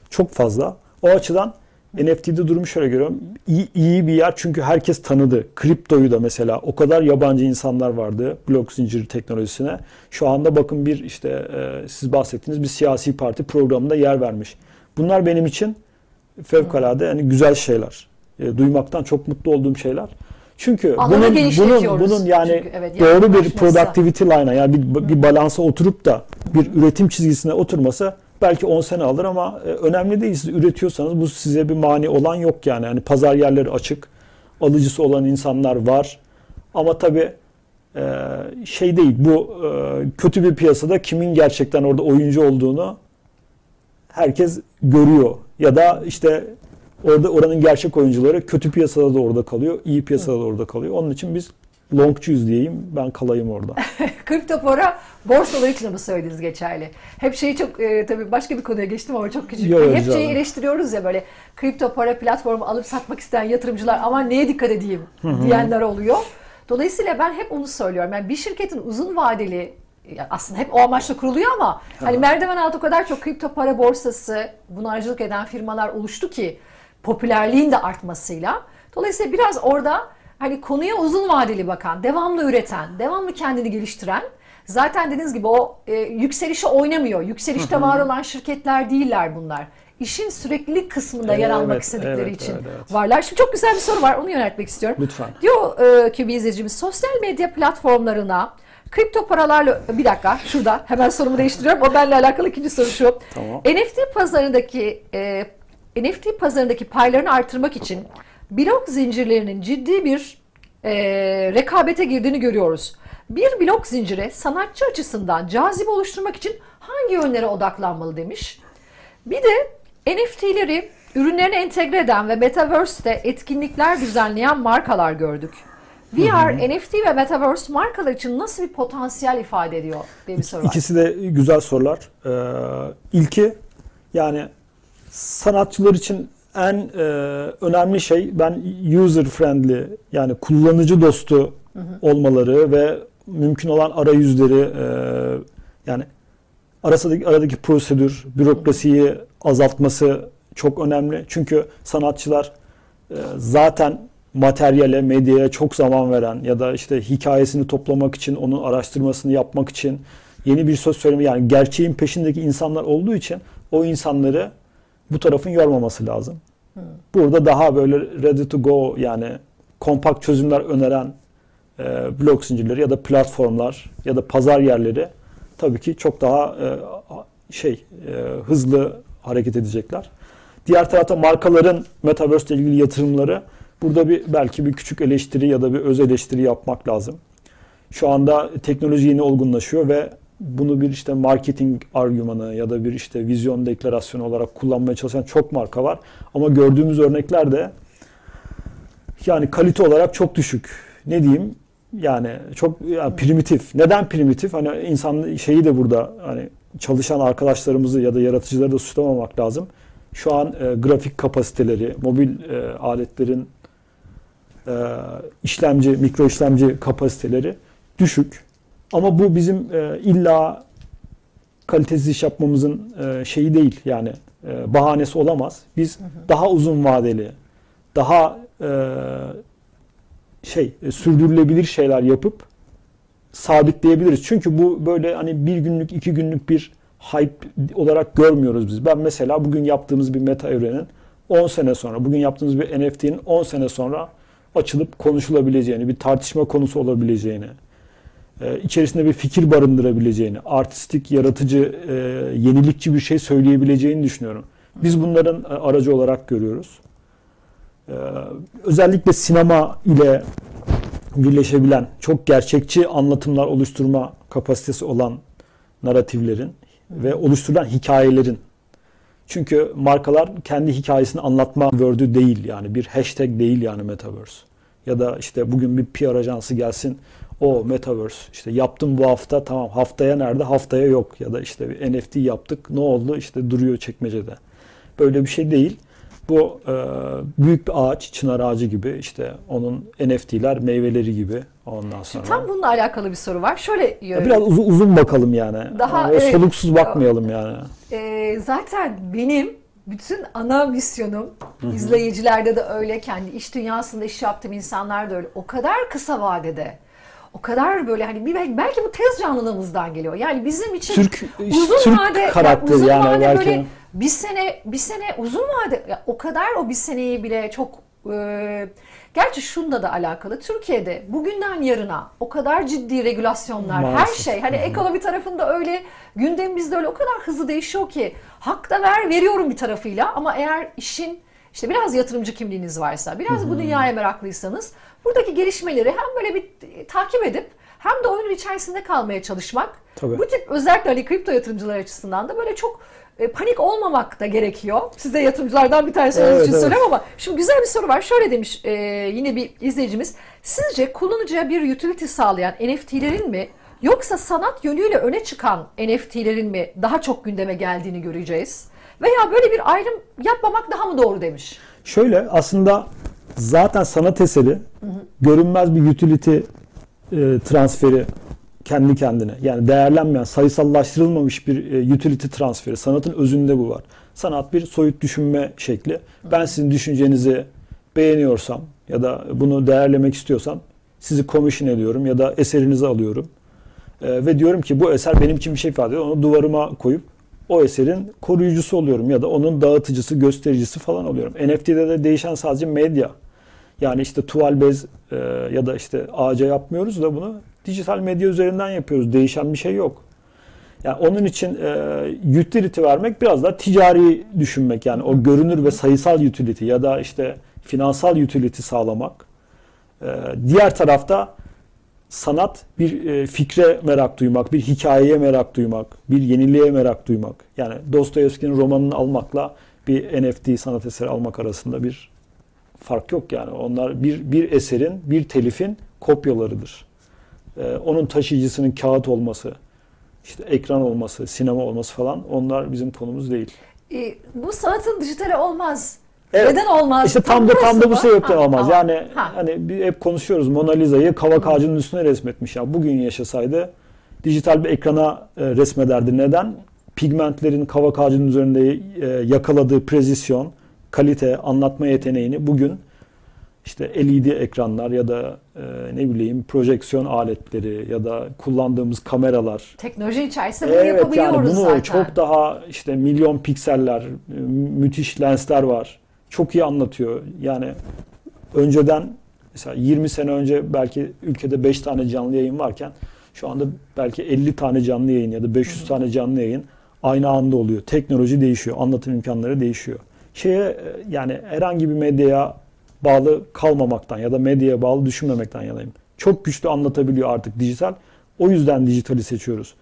çok fazla. O açıdan NFT'de durumu şöyle görüyorum. İyi, iyi bir yer çünkü herkes tanıdı. Kriptoyu da mesela o kadar yabancı insanlar vardı blok zinciri teknolojisine. Şu anda bakın bir işte e, siz bahsettiğiniz bir siyasi parti programında yer vermiş. Bunlar benim için fevkalade yani güzel şeyler. E, duymaktan çok mutlu olduğum şeyler. Çünkü Alanı bunun bunun bunun yani Çünkü evet, doğru bir productivity line'a yani bir, bir balansa oturup da bir üretim çizgisine oturması belki 10 sene alır ama e, önemli değil. Siz üretiyorsanız bu size bir mani olan yok yani. Yani pazar yerleri açık. Alıcısı olan insanlar var. Ama tabii e, şey değil bu e, kötü bir piyasada kimin gerçekten orada oyuncu olduğunu herkes görüyor. Ya da işte orada oranın gerçek oyuncuları kötü piyasada da orada kalıyor, iyi piyasada da orada kalıyor. Onun için biz longcuyuz diyeyim. Ben kalayım orada. Kripto para borsalar için bu söylediğiniz geçerli. Hep şeyi çok e, tabii başka bir konuya geçtim ama çok küçük. Yok, Hep rica şeyi eleştiriyoruz ya böyle kripto para platformu alıp satmak isteyen yatırımcılar ama neye dikkat edeyim diyenler oluyor. Dolayısıyla ben hep onu söylüyorum. Yani bir şirketin uzun vadeli aslında hep o amaçla kuruluyor ama hani merdiven altı o kadar çok kripto para borsası buna aracılık eden firmalar oluştu ki popülerliğin de artmasıyla. Dolayısıyla biraz orada hani konuya uzun vadeli bakan, devamlı üreten, devamlı kendini geliştiren zaten dediğiniz gibi o e, yükselişi oynamıyor. Yükselişte var olan şirketler değiller bunlar. İşin süreklilik kısmında yer almak Evet, istedikleri evet, için evet, evet. varlar. Şimdi çok güzel bir soru var. Onu yöneltmek istiyorum. Lütfen. Diyor e, ki bir izleyicimiz sosyal medya platformlarına kripto paralarla bir dakika şurada hemen sorumu değiştiriyorum. O benimle alakalı ikinci soru şu. Tamam. NFT pazarındaki e, NFT pazarındaki paylarını artırmak için blok zincirlerinin ciddi bir e, rekabete girdiğini görüyoruz. Bir blok zincire sanatçı açısından cazibe oluşturmak için hangi yönlere odaklanmalı demiş. Bir de NFT'leri ürünlerine entegre eden ve Metaverse'te etkinlikler düzenleyen markalar gördük. VR, NFT ve Metaverse markalar için nasıl bir potansiyel ifade ediyor diye bir soru var. İkisi de güzel sorular. Ee, ilki yani sanatçılar için en e, önemli şey ben user friendly yani kullanıcı dostu olmaları ve mümkün olan arayüzleri e, yani arasındaki aradaki prosedür, bürokrasiyi azaltması çok önemli. Çünkü sanatçılar e, zaten materyale, medyaya çok zaman veren ya da işte hikayesini toplamak için, onun araştırmasını yapmak için yeni bir söz söyleme yani gerçeğin peşindeki insanlar olduğu için o insanları bu tarafın yormaması lazım. Burada daha böyle ready to go yani kompakt çözümler öneren e, blok zincirleri ya da platformlar ya da pazar yerleri tabii ki çok daha e, şey e, hızlı hareket edecekler. Diğer tarafta markaların metaverse ile ilgili yatırımları burada bir belki bir küçük eleştiri ya da bir öz eleştiri yapmak lazım. Şu anda teknoloji yeni olgunlaşıyor ve bunu bir işte marketing argümanı ya da bir işte vizyon deklarasyonu olarak kullanmaya çalışan çok marka var. Ama gördüğümüz örnekler de yani kalite olarak çok düşük. Ne diyeyim? Yani çok yani primitif. Neden primitif? Hani insan şeyi de burada hani çalışan arkadaşlarımızı ya da yaratıcıları da suçlamamak lazım. Şu an e, grafik kapasiteleri, mobil e, aletlerin e, işlemci, mikro işlemci kapasiteleri düşük. Ama bu bizim e, illa kalitesiz iş yapmamızın e, şeyi değil yani e, bahanesi olamaz. Biz daha uzun vadeli, daha e, şey e, sürdürülebilir şeyler yapıp sabitleyebiliriz. Çünkü bu böyle hani bir günlük, iki günlük bir hype olarak görmüyoruz biz. Ben mesela bugün yaptığımız bir meta evrenin 10 sene sonra, bugün yaptığımız bir NFT'nin 10 sene sonra açılıp konuşulabileceğini, bir tartışma konusu olabileceğini, e, içerisinde bir fikir barındırabileceğini, artistik, yaratıcı, e, yenilikçi bir şey söyleyebileceğini düşünüyorum. Biz bunların e, aracı olarak görüyoruz. E, özellikle sinema ile birleşebilen, çok gerçekçi anlatımlar oluşturma kapasitesi olan naratiflerin ve oluşturulan hikayelerin. Çünkü markalar kendi hikayesini anlatma word'ü değil yani bir hashtag değil yani metaverse. Ya da işte bugün bir PR ajansı gelsin o metaverse işte yaptım bu hafta tamam haftaya nerede haftaya yok ya da işte bir NFT yaptık ne oldu işte duruyor çekmecede. Böyle bir şey değil. Bu e, büyük bir ağaç, çınar ağacı gibi işte onun NFT'ler meyveleri gibi ondan sonra. Tam bununla alakalı bir soru var. Şöyle Ya biraz uzun, uzun bakalım yani. Daha, Yani evet. soluksuz bakmayalım yani. Ee, zaten benim bütün ana misyonum izleyicilerde de öyle kendi iş dünyasında iş yaptığım insanlar da öyle o kadar kısa vadede o kadar böyle hani bir belki bu tez canlılığımızdan geliyor. Yani bizim için Türk- uzun Türk vade karakteri uzun yani vade belki. böyle bir sene bir sene uzun vade ya o kadar o bir seneyi bile çok e, gerçi şunda da alakalı. Türkiye'de bugünden yarına o kadar ciddi regülasyonlar her Maalesef. şey hani ekonomi tarafında öyle gündemimizde öyle o kadar hızlı değişiyor ki hak da ver veriyorum bir tarafıyla ama eğer işin işte biraz yatırımcı kimliğiniz varsa, biraz bu dünyaya meraklıysanız buradaki gelişmeleri hem böyle bir e, takip edip hem de oyunun içerisinde kalmaya çalışmak. Tabii. Bu tip özellikle hani kripto yatırımcılar açısından da böyle çok e, panik olmamak da gerekiyor. Siz de yatırımcılardan bir tanesi Evet, için evet. söylüyorum ama şimdi güzel bir soru var. Şöyle demiş e, yine bir izleyicimiz. Sizce kullanıcıya bir utility sağlayan NFT'lerin mi yoksa sanat yönüyle öne çıkan NFT'lerin mi daha çok gündeme geldiğini göreceğiz? Veya böyle bir ayrım yapmamak daha mı doğru demiş? Şöyle aslında zaten sanat eseri görünmez bir utility e, transferi kendi kendine. Yani değerlenmeyen, sayısallaştırılmamış bir e, utility transferi. Sanatın özünde bu var. Sanat bir soyut düşünme şekli. Ben sizin düşüncenizi beğeniyorsam ya da bunu değerlemek istiyorsam sizi commission ediyorum ya da eserinizi alıyorum. E, ve diyorum ki bu eser benim için bir şey ifade ediyor. Onu duvarıma koyup o eserin koruyucusu oluyorum ya da onun dağıtıcısı, göstericisi falan oluyorum. NFT'de de değişen sadece medya. Yani işte tuval bez e, ya da işte ağaca yapmıyoruz da bunu dijital medya üzerinden yapıyoruz. Değişen bir şey yok. Yani onun için e, utility vermek biraz daha ticari düşünmek. Yani o görünür ve sayısal utility ya da işte finansal utility sağlamak. E, diğer tarafta sanat bir e, fikre merak duymak, bir hikayeye merak duymak, bir yeniliğe merak duymak. Yani Dostoyevski'nin romanını almakla bir NFT sanat eseri almak arasında bir fark yok yani. Onlar bir bir eserin, bir telifin kopyalarıdır. E, onun taşıyıcısının kağıt olması, işte ekran olması, sinema olması falan onlar bizim konumuz değil. E, bu sanatın dijitali olmaz. Evet. Neden olmaz? İşte tam da tam da bu sebepten? Ha, olmaz. tamam. Yani Ha. hani bir hep konuşuyoruz Mona Lisa'yı kavak ağacının üstüne resmetmiş ya. Bugün yaşasaydı dijital bir ekrana e, resmederdi. Neden? Pigmentlerin kavak ağacının üzerinde e, yakaladığı prezisyon, kalite, anlatma yeteneğini bugün işte LED ekranlar ya da e, ne bileyim projeksiyon aletleri ya da kullandığımız kameralar Teknoloji içerisinde bunu Evet yapabiliyoruz yani bunu zaten. çok daha işte milyon pikseller, e, müthiş lensler var. Çok iyi anlatıyor. Yani önceden mesela 20 sene önce belki ülkede 5 tane canlı yayın varken şu anda belki 50 tane canlı yayın ya da 500 tane canlı yayın aynı anda oluyor. Teknoloji değişiyor, anlatım imkanları değişiyor. Şeye e, yani herhangi bir medyaya bağlı kalmamaktan ya da medyaya bağlı düşünmemekten yanayım. Çok güçlü anlatabiliyor artık dijital. O yüzden dijitali seçiyoruz.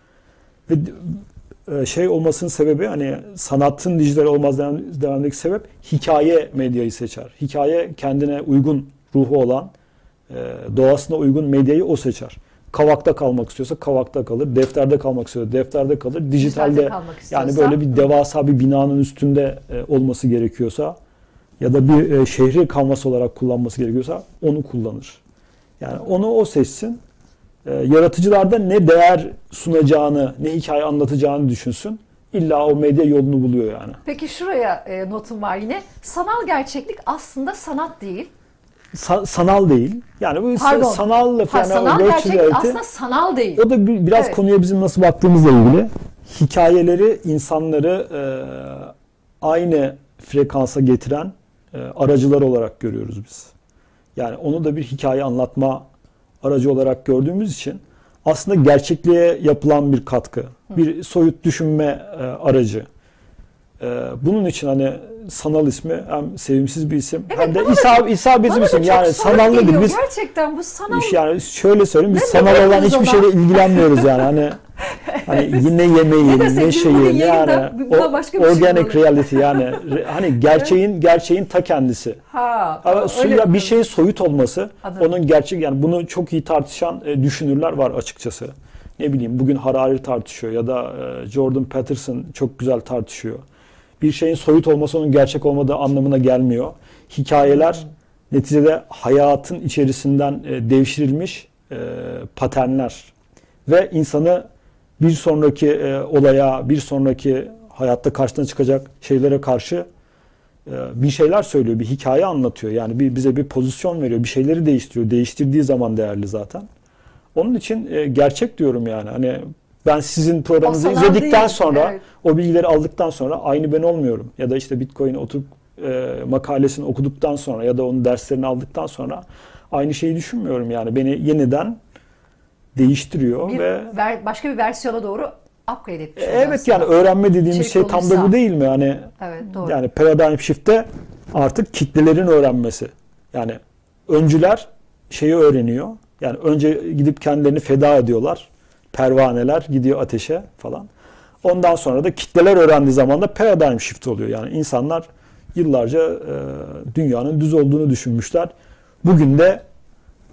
Ve e, şey olmasının sebebi hani sanatın dijital olmaz devamındaki sebep hikaye medyayı seçer. Hikaye kendine uygun ruhu olan, e, doğasına uygun medyayı o seçer. Kavakta kalmak istiyorsa kavakta kalır, defterde kalmak istiyorsa defterde kalır, dijitalde kalmak yani böyle bir devasa bir binanın üstünde e, olması gerekiyorsa ya da bir e, şehri kanvas olarak kullanması gerekiyorsa onu kullanır. Yani onu o seçsin. E, yaratıcılarda ne değer sunacağını, ne hikaye anlatacağını düşünsün. İlla o medya yolunu buluyor yani. Peki şuraya e, notum var yine. Sanal gerçeklik aslında sanat değil. Sa- sanal değil. Yani bu Pardon. sanal Ha, yani sanal virtual gerçeklik reality, aslında sanal değil. O da bir, biraz Evet. konuya bizim nasıl baktığımızla ilgili. Hikayeleri, insanları e, aynı frekansa getiren e, aracılar olarak görüyoruz biz. Yani onu da bir hikaye anlatma aracı olarak gördüğümüz için aslında gerçekliğe yapılan bir katkı. Bir soyut düşünme e, aracı. Ee, bunun için hani sanal ismi hem sevimsiz bir isim Evet, hem de bana da İsa, çok- İsa bizim Bana da isim. Yani sanal sanallıdır. geliyor. Biz Gerçekten bu sanal. yani şöyle söyleyeyim biz sanal olan hiçbir şeyle ilgilenmiyoruz yani hani hani yine yemeği desek ne şeyi bugün yani o, başka bir şey organic bulalım. reality yani hani gerçeğin gerçeğin ta kendisi. Ha, Ama suya bir şeyin soyut olması Anladım. onun gerçek yani bunu çok iyi tartışan e, düşünürler var açıkçası. Ne bileyim bugün Harari tartışıyor ya da e, Jordan Peterson çok güzel tartışıyor. Bir şeyin soyut olması onun gerçek olmadığı anlamına gelmiyor. Hikayeler Hmm. neticede hayatın içerisinden e, devşirilmiş e, paternler ve insanı bir sonraki e, olaya, bir sonraki hayatta karşısına çıkacak şeylere karşı e, bir şeyler söylüyor, bir hikaye anlatıyor. Yani bir bize bir pozisyon veriyor, bir şeyleri değiştiriyor. Değiştirdiği zaman değerli zaten. Onun için e, gerçek diyorum yani. Hani ben sizin programınızı sanal izledikten değil, sonra, evet. o bilgileri aldıktan sonra aynı ben olmuyorum. Ya da işte Bitcoin oturup e, makalesini okuduktan sonra ya da onun derslerini aldıktan sonra aynı şeyi düşünmüyorum yani. Beni yeniden değiştiriyor bir ve ver- başka bir versiyona doğru upgrade etmiş. oluyor evet aslında. yani öğrenme dediğimiz İçerik şey tam da olursa. bu değil mi? Yani Evet doğru. yani paradigm shift'te artık kitlelerin öğrenmesi. Yani öncüler şeyi öğreniyor. Yani önce gidip kendilerini feda ediyorlar. Pervaneler gidiyor ateşe falan. Ondan sonra da kitleler öğrendiği zaman da paradigm shift oluyor. Yani insanlar yıllarca e, dünyanın düz olduğunu düşünmüşler. Bugün de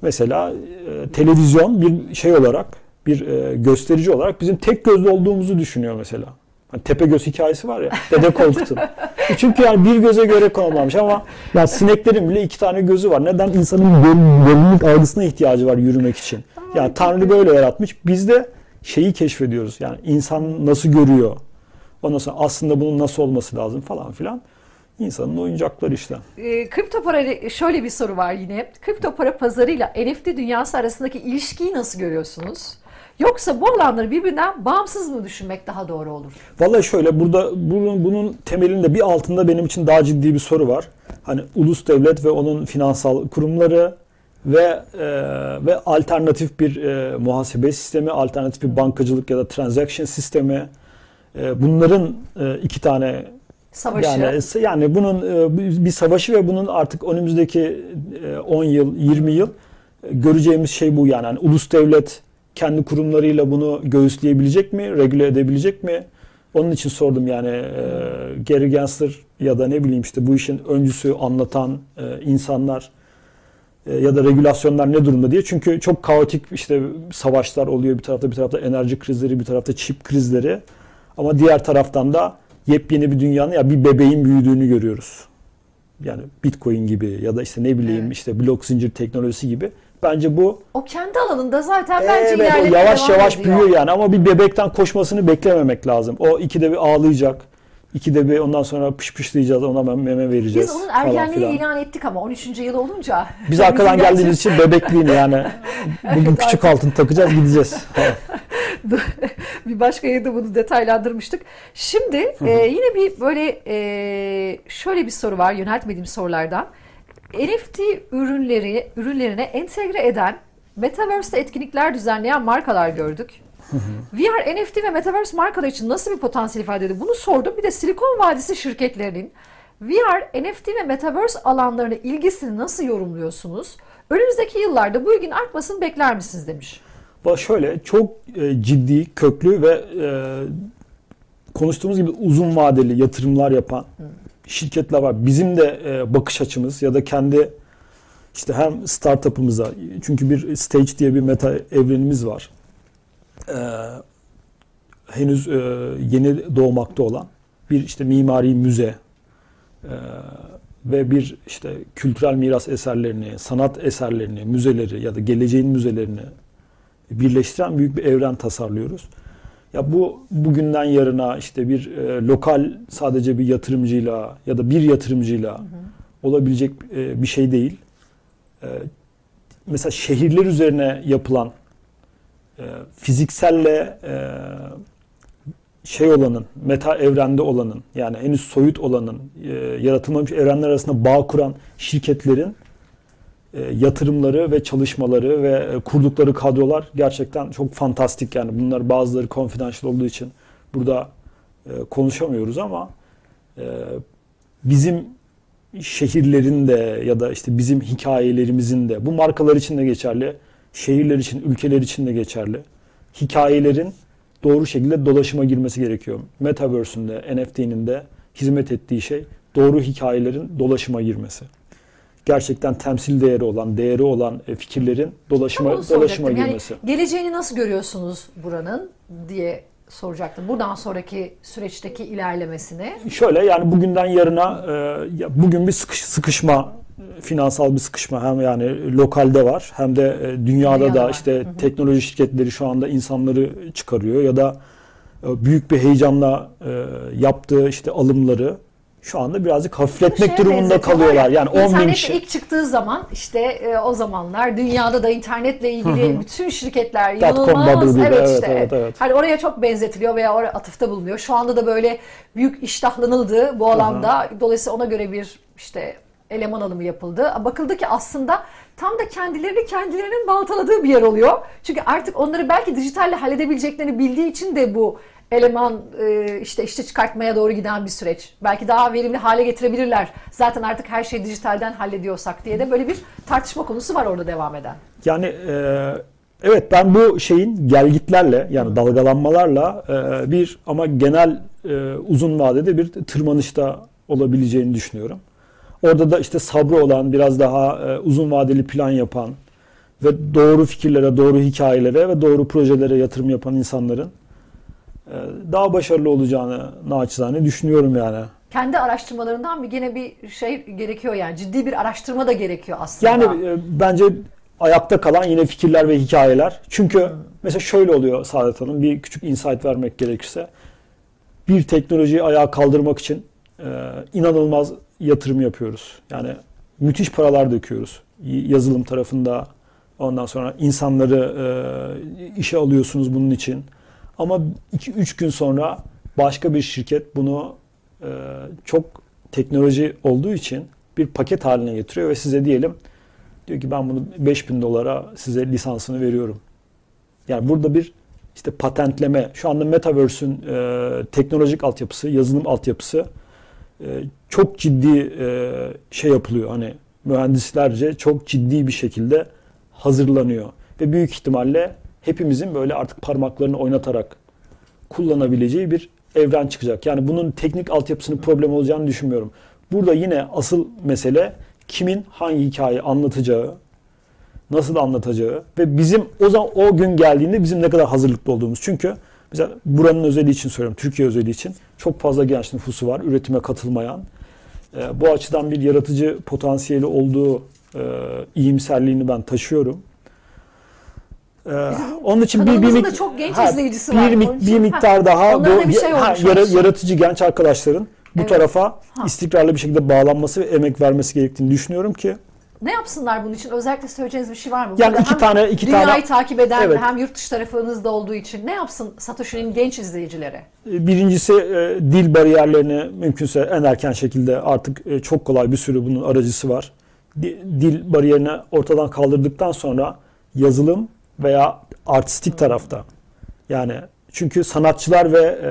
mesela e, televizyon bir şey olarak, bir e, gösterici olarak bizim tek gözlü olduğumuzu düşünüyor mesela. Hani tepe göz hikayesi var ya, Dede Korkut'un. Çünkü yani bir göze göre konulmamış ama ya sineklerin bile iki tane gözü var. Neden? İnsanın görün- görünürlük algısına ihtiyacı var yürümek için. Yani Tanrı böyle yaratmış. Biz de şeyi keşfediyoruz. Yani insan nasıl görüyor? Ondan sonra aslında bunun nasıl olması lazım falan filan. İnsanın oyuncakları işte. E, kripto para şöyle bir soru var yine. Kripto para pazarıyla NFT dünyası arasındaki ilişkiyi nasıl görüyorsunuz? Yoksa bu alanları birbirinden bağımsız mı düşünmek daha doğru olur? Vallahi şöyle burada bunun, bunun temelinde bir altında benim için daha ciddi bir soru var. Hani ulus devlet ve onun finansal kurumları ve e, ve alternatif bir e, muhasebe sistemi, alternatif bir bankacılık ya da transaction sistemi. E, bunların e, iki tane Savaşı. yani yani bunun e, bir savaşı ve bunun artık önümüzdeki e, 10 yıl, 20 yıl e, göreceğimiz şey bu yani. yani ulus devlet kendi kurumlarıyla bunu göğüsleyebilecek mi, regüle edebilecek mi? Onun için sordum yani e, Gary Gensler ya da ne bileyim işte bu işin öncüsü anlatan e, insanlar ya da regülasyonlar ne durumda diye. Çünkü çok kaotik işte savaşlar oluyor bir tarafta bir tarafta enerji krizleri bir tarafta çip krizleri ama diğer taraftan da yepyeni bir dünyanın ya bir bebeğin büyüdüğünü görüyoruz. Yani Bitcoin gibi ya da işte ne bileyim Evet. işte blok zincir teknolojisi gibi. Bence bu O kendi alanında zaten bence evet, ilerlemeye yavaş yavaş ediyor. büyüyor yani ama bir bebekten koşmasını beklememek lazım. O ikide bir ağlayacak. İkide bir ondan sonra pışpışlayacağız ona mem- meme vereceğiz. Biz onun filan. ilan ettik ama 13. yıl olunca. Biz arkadan geldiğimiz için bebekliğin yani. Bugün küçük altın takacağız gideceğiz. bir başka yerde bunu detaylandırmıştık. Şimdi e, yine bir böyle e, şöyle bir soru var yöneltmediğim sorulardan. NFT ürünleri ürünlerine entegre eden Metaverse'te etkinlikler düzenleyen markalar gördük. VR, NFT ve Metaverse markalar için nasıl bir potansiyel ifade ediyor? Bunu sordum. Bir de Silikon Vadisi şirketlerinin VR, NFT ve Metaverse alanlarına ilgisini nasıl yorumluyorsunuz? Önümüzdeki yıllarda bu ilginin artmasını bekler misiniz demiş. Şöyle çok e, ciddi, köklü ve e, konuştuğumuz gibi uzun vadeli yatırımlar yapan şirketler var. Bizim de e, bakış açımız ya da kendi işte hem startup'ımıza çünkü bir stage diye bir meta evrenimiz var. E, henüz e, yeni doğmakta olan bir işte mimari müze e, ve bir işte kültürel miras eserlerini, sanat eserlerini, müzeleri ya da geleceğin müzelerini birleştiren büyük bir evren tasarlıyoruz. Ya bu bugünden yarına işte bir e, lokal sadece bir yatırımcıyla ya da bir yatırımcıyla olabilecek e, bir şey değil. E, mesela şehirler üzerine yapılan e, fizikselle e, şey olanın, meta evrende olanın yani henüz soyut olanın, e, yaratılmamış evrenler arasında bağ kuran şirketlerin e, yatırımları ve çalışmaları ve e, kurdukları kadrolar gerçekten çok fantastik. Yani bunlar bazıları confidential olduğu için burada e, konuşamıyoruz ama e, bizim şehirlerin de ya da işte bizim hikayelerimizin de bu markalar için de geçerli, şehirler için, ülkeler için de geçerli. Hikayelerin doğru şekilde dolaşıma girmesi gerekiyor. Metaverse'ün de, NFT'nin de hizmet ettiği şey doğru hikayelerin dolaşıma girmesi. Gerçekten temsil değeri olan, değeri olan e, fikirlerin dolaşıma onu dolaşıma. Yani girmesi. geleceğini nasıl görüyorsunuz buranın diye soracaktım. Buradan sonraki süreçteki ilerlemesini. Şöyle yani bugünden yarına e, bugün bir sıkış, sıkışma finansal bir sıkışma hem yani lokalde var hem de e, dünyada Dünyada da var. işte Hı hı. teknoloji şirketleri şu anda insanları çıkarıyor ya da e, büyük bir heyecanla e, yaptığı işte alımları şu anda birazcık hafifletmek durumunda kalıyorlar. ya, Yani 10 bin kişi. ilk çıktığı zaman işte e, o zamanlar dünyada da internetle ilgili bütün şirketler gibi, evet, evet, işte evet, evet. hani oraya çok benzetiliyor veya oraya atıfta bulunuyor. Şu anda da böyle büyük iştahlanıldı bu alanda. Dolayısıyla ona göre bir işte eleman alımı yapıldı. Bakıldı ki aslında tam da kendilerini kendilerinin baltaladığı bir yer oluyor. Çünkü artık onları belki dijitalle halledebileceklerini bildiği için de bu eleman e, işte işte çıkartmaya doğru giden bir süreç. Belki daha verimli hale getirebilirler. Zaten artık her şeyi dijitalden hallediyorsak diye de böyle bir tartışma konusu var orada devam eden. Yani e, evet ben bu şeyin gelgitlerle yani dalgalanmalarla e, bir ama genel e, uzun vadede bir tırmanışta olabileceğini düşünüyorum. Orada da işte sabrı olan, biraz daha e, uzun vadeli plan yapan ve doğru fikirlere, doğru hikayelere ve doğru projelere yatırım yapan insanların e, daha başarılı olacağını naçizane düşünüyorum yani. Kendi araştırmalarından bir gene bir şey gerekiyor yani ciddi bir araştırma da gerekiyor aslında. Yani e, bence ayakta kalan yine fikirler ve hikayeler. Çünkü mesela şöyle oluyor Saadet Hanım, bir küçük insight vermek gerekirse. Bir teknolojiyi ayağa kaldırmak için e, inanılmaz yatırım yapıyoruz. Yani müthiş paralar döküyoruz. Yazılım tarafında, ondan sonra insanları e, işe alıyorsunuz bunun için. Ama 2-3 gün sonra başka bir şirket bunu e, çok teknoloji olduğu için bir paket haline getiriyor ve size diyelim diyor ki ben bunu 5000 dolara size lisansını veriyorum. Yani burada bir işte patentleme, şu anda Metaverse'ün e, teknolojik altyapısı, yazılım altyapısı e, çok ciddi e, şey yapılıyor. Hani mühendislerce çok ciddi bir şekilde hazırlanıyor. Ve büyük ihtimalle hepimizin böyle artık parmaklarını oynatarak kullanabileceği bir evren çıkacak. Yani bunun teknik altyapısının problem olacağını düşünmüyorum. Burada yine asıl mesele kimin hangi hikayeyi anlatacağı, nasıl anlatacağı ve bizim o zaman o gün geldiğinde bizim ne kadar hazırlıklı olduğumuz. Çünkü mesela buranın özelliği için söylüyorum, Türkiye özelliği için çok fazla genç nüfusu var, üretime katılmayan. Ee, bu açıdan bir yaratıcı potansiyeli olduğu e, iyimserliğini ben taşıyorum. Ee, onun için bir, bir, çok genç ha, izleyicisi bir, var. bir için- miktar ha, daha bu bir şey ha, yara- yaratıcı genç arkadaşların bu Evet. tarafa Ha. istikrarlı bir şekilde bağlanması ve emek vermesi gerektiğini düşünüyorum ki Ne yapsınlar bunun için? Özellikle söyleyeceğiniz bir şey var mı? Yani Burada iki tane- iki dünyayı tane- takip eden Evet. hem yurt dışı tarafınızda olduğu için ne yapsın Satoshi'nin genç izleyicileri? Birincisi e, dil bariyerlerini mümkünse en erken şekilde artık e, çok kolay bir sürü bunun aracısı var. Di- Dil bariyerini ortadan kaldırdıktan sonra yazılım veya artistik tarafta yani çünkü sanatçılar ve e,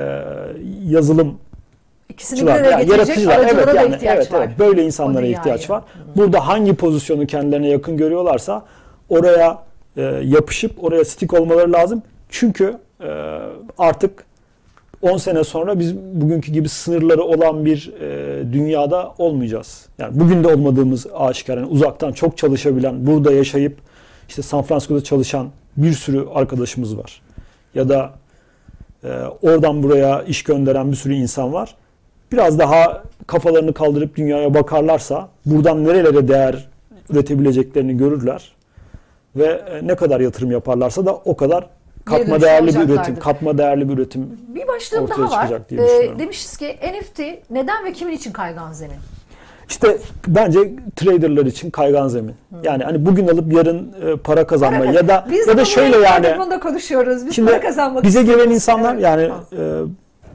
yazılım İkisini bir araya yani getirecek yaratıcılar evet yani ihtiyaç evet var. evet böyle insanlara ihtiyaç var. Burada hangi pozisyonu kendilerine yakın görüyorlarsa oraya e, yapışıp oraya stick olmaları lazım. Çünkü e, artık 10 sene sonra biz bugünkü gibi sınırları olan bir e, dünyada olmayacağız. Yani bugün de olmadığımız aşikar. Yani uzaktan çok çalışabilen, burada yaşayıp işte San Francisco'da çalışan bir sürü arkadaşımız var. Ya da e, oradan buraya iş gönderen bir sürü insan var. Biraz daha kafalarını kaldırıp dünyaya bakarlarsa buradan nerelere değer üretebileceklerini görürler. Ve e, ne kadar yatırım yaparlarsa da o kadar katma değerli bir üretim, katma değerli bir üretim Bir başlığım ortaya daha var. çıkacak diye Ee, düşünüyorum. demişiz ki NFT neden ve kimin için kaygan zemin? İşte bence traderlar için kaygan zemin. Yani hani bugün alıp yarın e, para kazanma ya da Biz ya da şöyle yani telefonda konuşuyoruz. Biz Şimdi para kazanmak bize gelen insanlar Evet. yani e,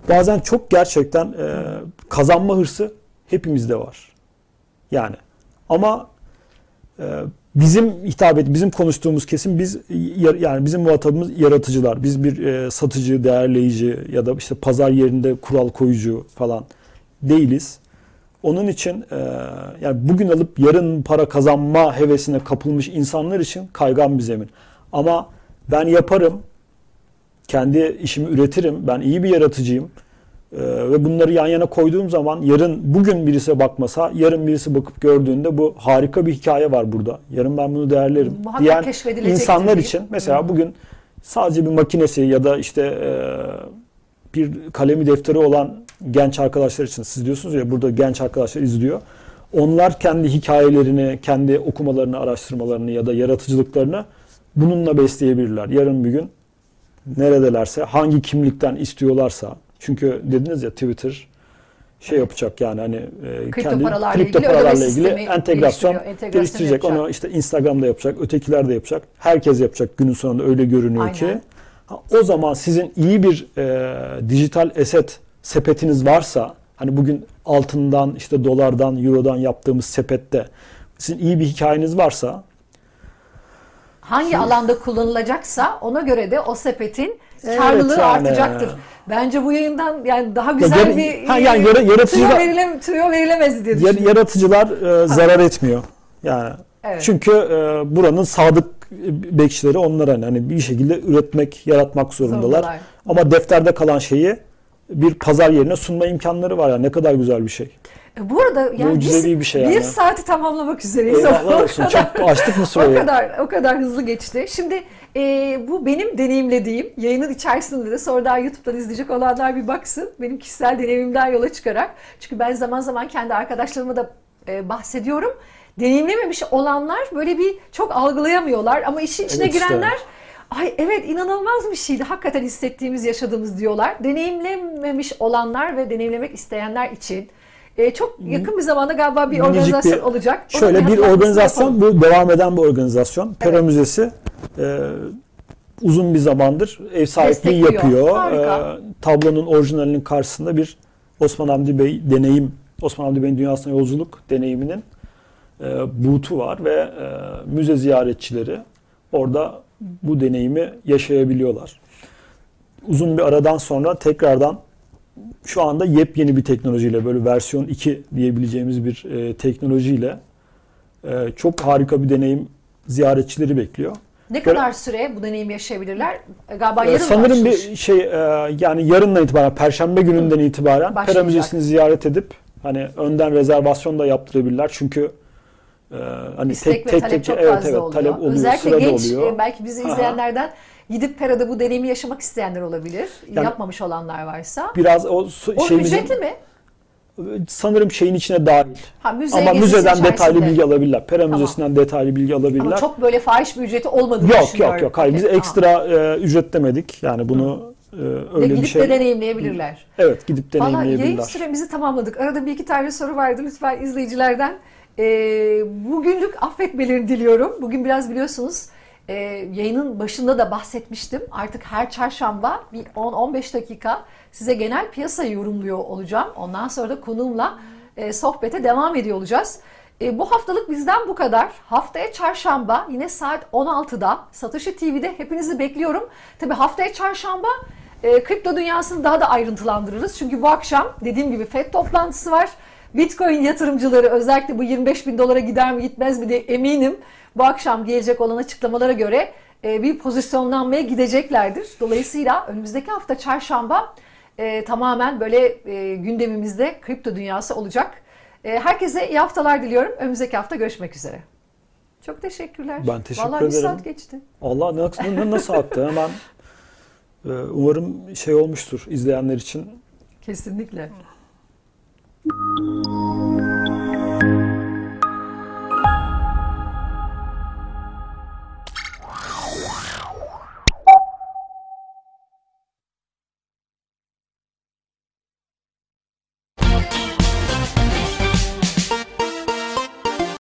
bazen çok gerçekten e, kazanma hırsı hepimizde var. Yani ama e, bizim hitap et, bizim konuştuğumuz kesim biz yani bizim muhatabımız yaratıcılar. Biz bir e, satıcı, değerleyici ya da işte pazar yerinde kural koyucu falan değiliz. Onun için e, yani bugün alıp yarın para kazanma hevesine kapılmış insanlar için kaygan bir zemin. Ama ben yaparım, kendi işimi üretirim, ben iyi bir yaratıcıyım e, ve bunları yan yana koyduğum zaman yarın bugün birisi bakmasa, yarın birisi bakıp gördüğünde bu harika bir hikaye var burada. Yarın ben bunu değerlerim Muhakkak diyen insanlar için mesela bugün sadece bir makinesi ya da işte e, bir kalemi defteri olan genç arkadaşlar için siz diyorsunuz ya burada genç arkadaşlar izliyor. Onlar kendi hikayelerini, kendi okumalarını, araştırmalarını ya da yaratıcılıklarını bununla besleyebilirler. Yarın bir gün neredelerse, hangi kimlikten istiyorlarsa. Çünkü dediniz ya Twitter şey yapacak yani hani e, Kripto kendi paralarla kripto ilgili paralarla ilgili entegrasyon geliştirecek. Onu işte Instagram'da yapacak, ötekiler de yapacak. Herkes yapacak günün sonunda öyle görünüyor Aynen. ki. Ha, O zaman sizin iyi bir e, dijital eset sepetiniz varsa hani bugün altından işte dolardan eurodan yaptığımız sepette sizin iyi bir hikayeniz varsa Hangi alanda kullanılacaksa ona göre de o sepetin Evet, karlılığı yani. artacaktır. Bence bu yayından yani daha güzel yara- bir ha, yani e, yara- yaratıcılar- tüyo, verilem, tüyo verilemez diye yar- düşünüyorum. yaratıcılar e, zarar etmiyor. Yani Evet. çünkü e, buranın sadık bekçileri onlar hani, hani bir şekilde üretmek, yaratmak zorundalar. Zorundalar. Ama defterde kalan şeyi bir pazar yerine sunma imkanları var ya ne kadar güzel bir şey. E, Bu arada yani biz bir şey bir yani. saati tamamlamak üzereyiz. Eyvallah O olsun. kadar- Çok açtık mı O sırayı? kadar o kadar hızlı geçti. Şimdi e, bu benim deneyimlediğim yayının içerisinde de sonradan YouTube'dan izleyecek olanlar bir baksın. Benim kişisel deneyimimden yola çıkarak. Çünkü ben zaman zaman kendi arkadaşlarıma da e, bahsediyorum. Deneyimlememiş olanlar böyle bir çok algılayamıyorlar ama işin içine Evet işte. Ay evet inanılmaz bir şeydi. Hakikaten hissettiğimiz, yaşadığımız diyorlar. Deneyimlememiş olanlar ve deneyimlemek isteyenler için e, çok yakın bir zamanda galiba bir Minicik organizasyon bir- olacak. Şöyle bir organizasyon, bu devam eden bir organizasyon. Pera Evet. Müzesi e, uzun bir zamandır ev sahipliği yapıyor. Harika. E, tablonun orijinalinin karşısında bir Osman Hamdi Bey deneyim, Osman Hamdi Bey'in dünyasına yolculuk deneyiminin e, buğutu var ve e, müze ziyaretçileri orada bu deneyimi yaşayabiliyorlar. Uzun bir aradan sonra tekrardan şu anda yepyeni bir teknolojiyle böyle versiyon 2 diyebileceğimiz bir e, teknolojiyle e, çok harika bir deneyim ziyaretçileri bekliyor. Ne kadar süre bu deneyimi yaşayabilirler? E, Galiba yarın Sanırım başlıyor. bir şey e, yani yarından itibaren Perşembe gününden itibaren. Pera Müzesi'ni ziyaret edip hani önden rezervasyon da yaptırabilirler çünkü e, hani İstek tek ve tek talep tek çok evet fazla evet oluyor. talep oluyor Özellikle genç oluyor. e, belki bizi Aha. izleyenlerden gidip Pera'da bu deneyimi yaşamak isteyenler olabilir. Yani- Yapmamış olanlar varsa. Biraz o O şeyimizin ücretli mi? sanırım şeyin içine dahil. Ha, müze Ama müzeden detaylı içerisinde. bilgi alabilirler. Pera Tamam. Müzesi'nden detaylı bilgi alabilirler. Ama çok böyle fahiş bir ücreti olmadığını Yok düşünüyorum. yok yok. Hayır biz ekstra e, ücret demedik. Yani bunu e, öyle bir gidip şey. de deneyimleyebilirler. Evet gidip Valla yayın deneyimleyebilirler. süremizi tamamladık. Arada bir iki tane soru vardı. Lütfen izleyicilerden. E, bugünlük affetmelerini diliyorum. Bugün biraz biliyorsunuz e, yayının başında da bahsetmiştim. Artık her çarşamba bir 10-15 dakika size genel piyasayı yorumluyor olacağım. Ondan sonra da konuğumla e, sohbete devam ediyor olacağız. E, bu haftalık bizden bu kadar. Haftaya çarşamba yine saat 16'da Satışı TV'de hepinizi bekliyorum. Tabi haftaya çarşamba e, kripto dünyasını daha da ayrıntılandırırız. Çünkü bu akşam dediğim gibi FED toplantısı var. Bitcoin yatırımcıları özellikle bu 25 bin dolara gider mi gitmez mi diye eminim. Bu akşam gelecek olan açıklamalara göre e, bir pozisyonlanmaya gideceklerdir. Dolayısıyla önümüzdeki hafta çarşamba e, tamamen böyle e, gündemimizde kripto dünyası olacak. E, herkese iyi haftalar diliyorum. Önümüzdeki hafta görüşmek üzere. Çok teşekkürler. Ben teşekkür Vallahi bir ederim. saat geçti. Allah nasıl, ne- nasıl aktı hemen e, umarım şey olmuştur izleyenler için. Kesinlikle. Música